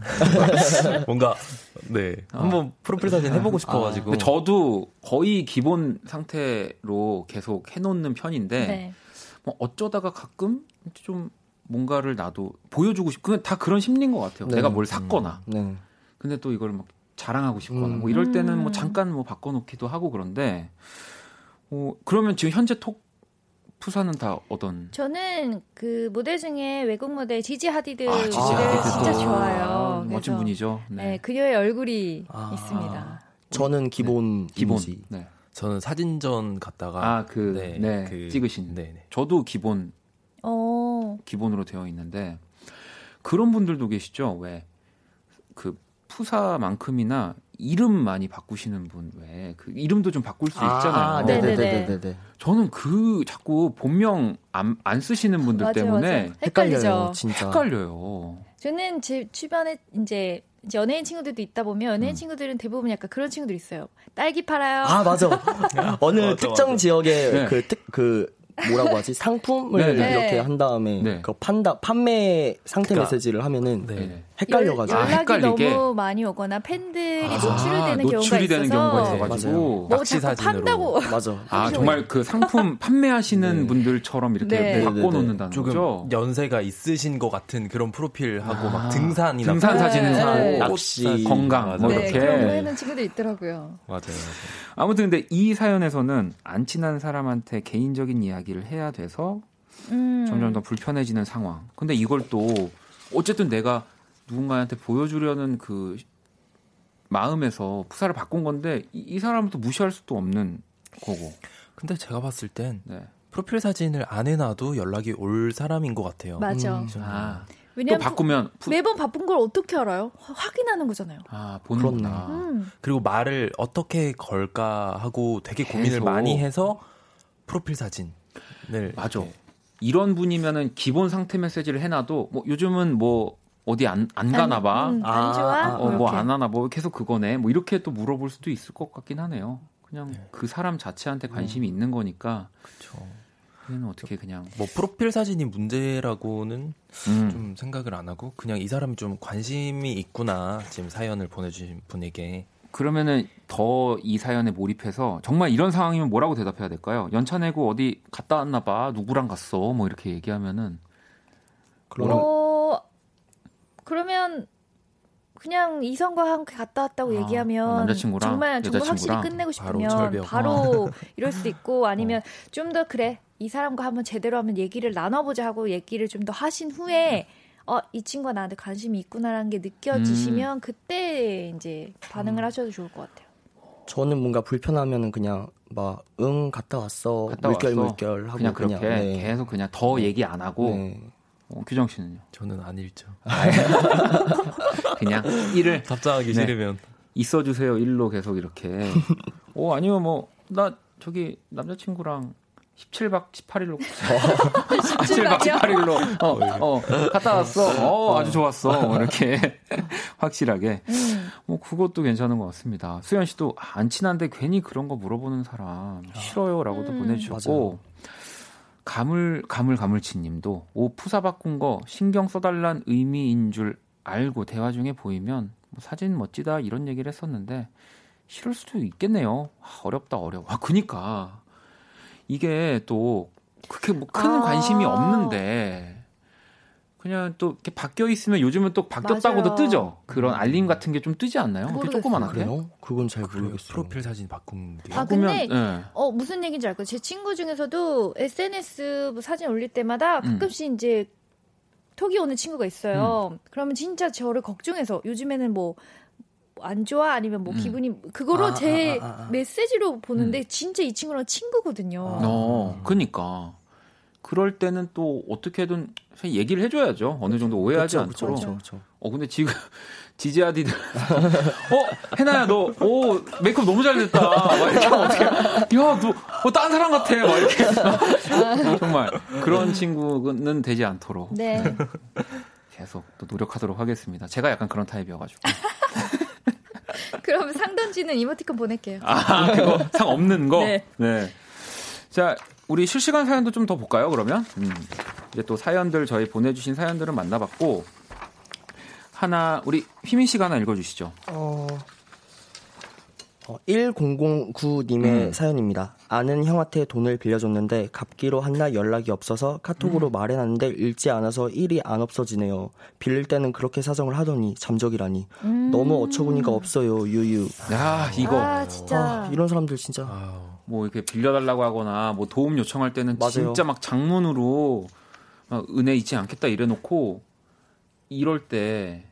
<laughs> 뭔가 네 한번 프로필 사진 해보고 싶어가지고 근데 저도 거의 기본 상태로 계속 해놓는 편인데 네. 뭐 어쩌다가 가끔 좀 뭔가를 나도 보여주고 싶. 그건 다 그런 심리인 것 같아요. 네. 내가 뭘 샀거나. 네. 근데 또 이걸 막 자랑하고 싶거나 음. 뭐 이럴 때는 뭐 음. 잠깐 뭐 바꿔놓기도 하고 그런데 어, 그러면 지금 현재 톡 푸사는 다 어떤 저는 그 모델 중에 외국 모델 지지 하디드 아, 지지 하디드 진짜 또. 좋아요. 아, 멋진 분이죠. 네. 네. 그녀의 얼굴이 아. 있습니다. 저는 기본 기본. 이미지. 네. 저는 사진전 갔다가 아, 그, 네, 찍으신. 네 네 저도 기본 어, 기본으로 되어 있는데 그런 분들도 계시죠. 왜 그 푸사만큼이나 이름 많이 바꾸시는 분 왜 그 이름도 좀 바꿀 수 있잖아요. 아, 네네네. 네네네네. 저는 그 자꾸 본명 안, 안 쓰시는 분들 맞아요, 때문에 맞아요. 헷갈리죠. 헷갈려요, 진짜. 헷갈려요. 저는 제 주변에 이제 이제 연예인 친구들도 있다 보면 연예인 음. 친구들은 대부분 약간 그런 친구들 있어요. 딸기 팔아요. 아 맞아. <laughs> 어느 맞아, 특정 맞아. 지역의 네. 그 특 그 뭐라고 하지 <laughs> 상품을 네, 네. 이렇게 한 다음에 네. 그 판다 판매 상태 그러니까, 메시지를 하면은 네. 네. 헷갈려가지고 연, 아, 연락이 헷갈리게? 너무 많이 오거나 팬들이 아, 노출이 되는 노출이 경우가 되는 있어서 경우가 네, 있어가지고 뭐 낚시 자꾸 사진으로. 판다고 <laughs> 맞아. <laughs> 아 정말 그 상품 판매하시는 네. 분들처럼 이렇게 네. 바꿔놓는다는 조금 거죠. 연세가 있으신 것 같은 그런 프로필하고 아, 막 등산이나 등산 네. 사진을 네. 하고 낚시. 건강. 뭐 네, 이렇게 그런 거 해는 친구들 있더라고요. 맞아요. 아무튼 근데 이 사연에서는 안 친한 사람한테 개인적인 이야기 를 해야 돼서 음. 점점 더 불편해지는 상황. 근데 이걸 또 어쨌든 내가 누군가한테 보여주려는 그 마음에서 푸사를 바꾼 건데 이, 이 사람을 또 무시할 수도 없는 거고. 근데 제가 봤을 땐 네. 프로필 사진을 안 해놔도 연락이 올 사람인 것 같아요. 맞아. 음. 아, 또 왜냐면 바꾸면 푸, 매번 바쁜 걸 어떻게 알아요? 화- 확인하는 거잖아요. 아 보는구나. 음. 그리고 말을 어떻게 걸까 하고 되게 고민을 계속. 많이 해서 프로필 사진 을 맞아. 이렇게 이런 분이면은 기본 상태 메시지를 해놔도 뭐 요즘은 뭐 어디 안, 안 가나 봐. 음, 안 아, 좋아? 아, 어, 뭐. 안 하나 뭐 계속 그거네. 뭐 이렇게 또 물어볼 수도 있을 것 같긴 하네요. 그냥 네. 그 사람 자체한테 관심이 있는 거니까 그쵸. 그는 어떻게 그냥 뭐 프로필 사진이 문제라고는 음. 좀 생각을 안 하고 그냥 이 사람이 좀 관심이 있구나 지금 사연을 보내주신 분에게 그러면은 더 이 사연에 몰입해서 정말 이런 상황이면 뭐라고 대답해야 될까요? 연차 내고 어디 갔다 왔나 봐. 누구랑 갔어? 뭐 이렇게 얘기하면은 그럼 어, 그러면 그냥 이성과 함께 갔다 왔다고 아, 얘기하면 남자친구랑 정말 정말 확실히 여자친구랑 끝내고 바로 싶으면 철벽. 바로 <laughs> 이럴 수도 있고 아니면 좀더 그래 이 사람과 한번 제대로 한번 얘기를 나눠보자 하고 얘기를 좀 더 하신 후에 어 이 친구가 나한테 관심이 있구나라는 게 느껴지시면 그때 이제 반응을 하셔도 좋을 것 같아요. 저는 뭔가 불편하면은 그냥 막 응 갔다 왔어 갔다 물결 왔어. 물결 하고 그냥 그냥, 그렇게 네. 계속 그냥 더 얘기 안 하고 네. 어, 규정 씨는요? 저는 안 읽죠. <laughs> 그냥 일을 답장하기 네. 싫으면 있어주세요 일로 계속 이렇게. <laughs> 어 아니면 뭐 나 저기 남자친구랑 17박 18일로 17박 18일로 어, 어 갔다 왔어. 어 아주 좋았어. 뭐 이렇게 <laughs> 확실하게. 음. 뭐 그것도 괜찮은 것 같습니다. 수현 씨도 안 친한데 괜히 그런 거 물어보는 사람 싫어요라고도 음. 보내주셨고 가물 가물 가물치님도 옷 푸사 바꾼 거 신경 써달란 의미인 줄 알고 대화 중에 보이면 뭐 사진 멋지다 이런 얘기를 했었는데 싫을 수도 있겠네요. 아, 어렵다 어려워. 아 그니까 이게 또 그렇게 뭐큰 아. 관심이 없는데 그냥 또 이렇게 바뀌어 있으면 요즘은 또 바뀌었다고도 맞아요. 뜨죠. 그런 알림 같은 게 좀 뜨지 않나요? 이렇게 모르겠어요. 조그만하게. 그래요? 그건 잘 모르겠어요. 프로필 사진 바꾼 게 아, 바꾸면, 근데 예. 어 무슨 얘기인지 알고 제 친구 중에서도 SNS 뭐 사진 올릴 때마다 음. 가끔씩 이제 톡이 오는 친구가 있어요. 그러면 진짜 저를 걱정해서 요즘에는 뭐 안 좋아 아니면 뭐 음. 기분이 그거로 아, 제 아, 아, 아. 메시지로 보는데 진짜 이 친구랑 친구거든요. 어, 그니까. 그럴 때는 또 어떻게든 얘기를 해줘야죠. 어느 정도 오해하지 그쵸, 그쵸, 않도록. 그쵸, 그쵸. 어 근데 지금 <laughs> 지지아디들 <laughs> 어 해나야 너 오 메이크업 너무 잘 됐다 막 이렇게 하면 어떻게 야너어딴 사람 같아 막 이렇게 <laughs> 정말 그런 친구는 되지 않도록 네. 계속 또 노력하도록 하겠습니다. 제가 약간 그런 타입이어가지고 그럼 상 던지는 이모티콘 보낼게요. 아 그거 상 없는 거 네. 네. 자 우리 실시간 사연도 좀 더 볼까요 그러면 음. 이제 또 사연들 저희 보내주신 사연들은 만나봤고 하나 우리 휘민 씨가 하나 읽어주시죠. 어, 어 1009님의 음. 사연입니다. 아는 형한테 돈을 빌려줬는데 갚기로 한날 연락이 없어서 카톡으로 음. 말해놨는데 읽지 않아서 일이 안 없어지네요. 빌릴 때는 그렇게 사정을 하더니 잠적이라니. 너무 어처구니가 없어요. 유유. 야 이거 아 진짜. 아, 이런 사람들 진짜. 아유, 뭐 이렇게 빌려달라고 하거나 뭐 도움 요청할 때는 맞아요. 진짜 막 장문으로 막 은혜 잊지 않겠다 이래놓고 이럴 때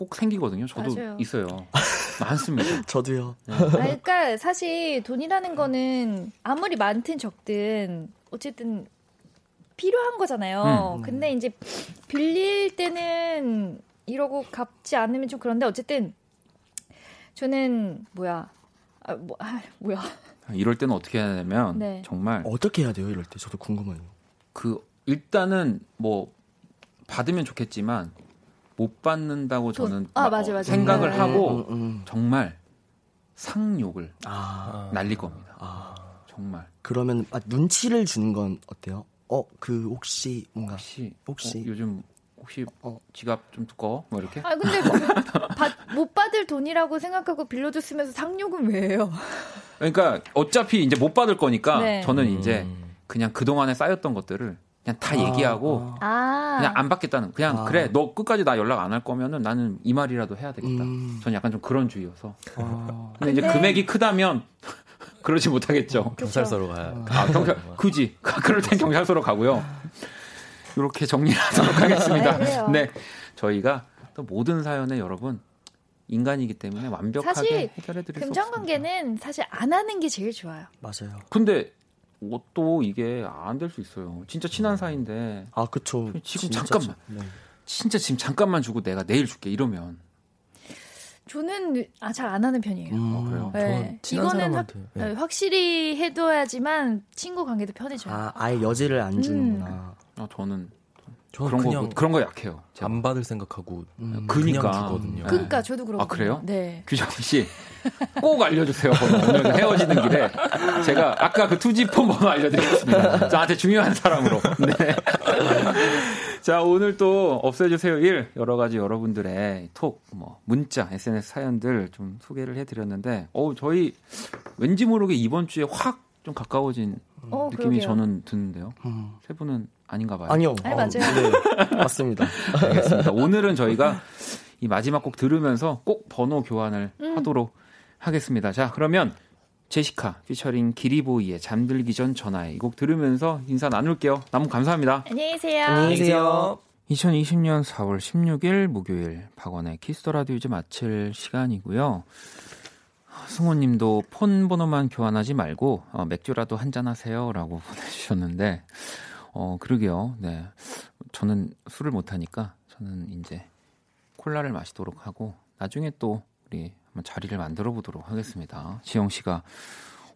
꼭 생기거든요. 저도 맞아요. 있어요. <laughs> 많습니다. <laughs> 저도요. <laughs> 아, 그러니까 사실 돈이라는 거는 아무리 많든 적든 어쨌든 필요한 거잖아요. 음. 근데 이제 빌릴 때는 이러고 갚지 않으면 좀 그런데 어쨌든 저는 뭐야 아, 뭐, 아, 뭐야 이럴 때는 어떻게 해야 되냐면 네. 정말 어떻게 해야 돼요? 이럴 때 저도 궁금해요. 그 일단은 뭐 받으면 좋겠지만 못 받는다고 돈. 저는 아, 막 맞아, 맞아. 생각을 네. 하고 음, 음. 정말 상욕을 아, 날릴 겁니다. 아. 정말 그러면 아, 눈치를 주는 건 어때요? 어, 그 혹시 뭔가 혹시 혹시. 어, 요즘 혹시 어. 지갑 좀 두꺼워 뭐 이렇게 아 근데 뭐, <laughs> 받- 못 받을 돈이라고 생각하고 빌려줬으면서 상욕은 왜 해요? 그러니까 어차피 이제 못 받을 거니까 네. 저는 이제 음. 그냥 그 동안에 쌓였던 것들을 그냥 다 아, 얘기하고 아. 아 그냥 안 받겠다는 그냥 아. 그래 너 끝까지 나 연락 안 할 거면은 나는 이 말이라도 해야 되겠다. 음. 저는 약간 좀 그런 주의여서. 아. 근데 이제 근데- 금액이 크다면 <laughs> 그러지 못하겠죠. 경찰서로 가야. 아, 경찰 굳이 <laughs> 그럴 땐 경찰서로 가고요. 이렇게 정리하도록 하겠습니다. 네. 네, 저희가 또 모든 사연에 여러분 인간이기 때문에 완벽하게 해결해 드릴 수 금전 없습니다. 관계는 사실 안 하는 게 제일 좋아요. 맞아요. 근데 뭐또 이게 안 될 수 있어요. 진짜 친한 사이인데 아, 그쵸. 지금 진짜 잠깐만. 진- 네. 진짜 지금 잠깐만 주고 내가 내일 줄게 이러면 저는 아, 잘 안 하는 편이에요. 음. 어, 그래요? 네. 이거는 사람한테. 확, 네. 네, 확실히 해둬야지만 친구 관계도 편해져요. 아, 아예 여지를 안 주는구나. 아, 저는 저는 그런 그냥 거 그런 거 약해요. 제가. 안 받을 생각하고 음. 그니까. 그냥 주거든요. 그러니까 저도 그렇거든요. 아, 그래요? 네. 규정 씨, 꼭 알려주세요. 번호. 오늘 헤어지는 길에 제가 아까 그 투지폰 번호 알려드리겠습니다. 저한테 중요한 사람으로. 네. 자, 오늘 또 없애주세요 1 여러 가지 여러분들의 톡, 뭐 문자, SNS 사연들 좀 소개를 해드렸는데, 어 저희 왠지 모르게 이번 주에 확 좀 가까워진 어, 느낌이 그러게요. 저는 드는데요. 음. 세 분은 아닌가 봐요. 아니요. 아니, 어, 맞아요. 네, 맞습니다. 알겠습니다. 오늘은 저희가 이 마지막 곡 들으면서 꼭 번호 교환을 음. 하도록 하겠습니다. 자, 그러면 제시카 피처링 기리보이의 잠들기 전 전화해 이 곡 들으면서 인사 나눌게요. 너무 감사합니다. 안녕히 계세요. 안녕히 계세요. 2020년 4월 16일 목요일 박원의 키스 더 라디오 이제 마칠 시간이고요. 승호님도 폰 번호만 교환하지 말고 어, 맥주라도 한잔 하세요라고 <laughs> 보내주셨는데 어 그러게요. 네, 저는 술을 못 하니까 저는 이제 콜라를 마시도록 하고 나중에 또 우리 한번 자리를 만들어 보도록 하겠습니다. 지영 씨가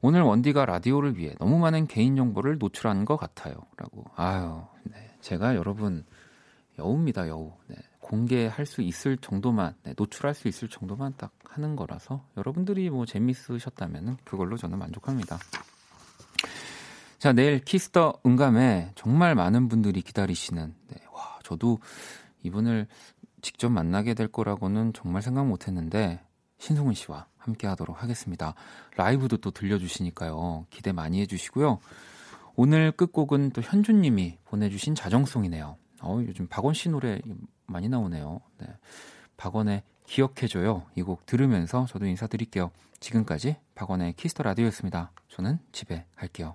오늘 원디가 라디오를 위해 너무 많은 개인 정보를 노출한 것 같아요라고. 아유, 네, 제가 여러분 여우입니다, 여우. 네, 공개할 수 있을 정도만, 네, 노출할 수 있을 정도만 딱 하는 거라서 여러분들이 뭐 재밌으셨다면 그걸로 저는 만족합니다. 자, 내일 키스 더 음감회 정말 많은 분들이 기다리시는, 네, 와, 저도 이분을 직접 만나게 될 거라고는 정말 생각 못 했는데, 신승훈 씨와 함께 하도록 하겠습니다. 라이브도 또 들려주시니까요. 기대 많이 해주시고요. 오늘 끝곡은 또 현주님이 보내주신 자정송이네요. 어, 요즘 박원 씨 노래 많이 나오네요. 네. 박원의 기억해줘요. 이 곡 들으면서 저도 인사드릴게요. 지금까지 박원의 키스터 라디오였습니다. 저는 집에 갈게요.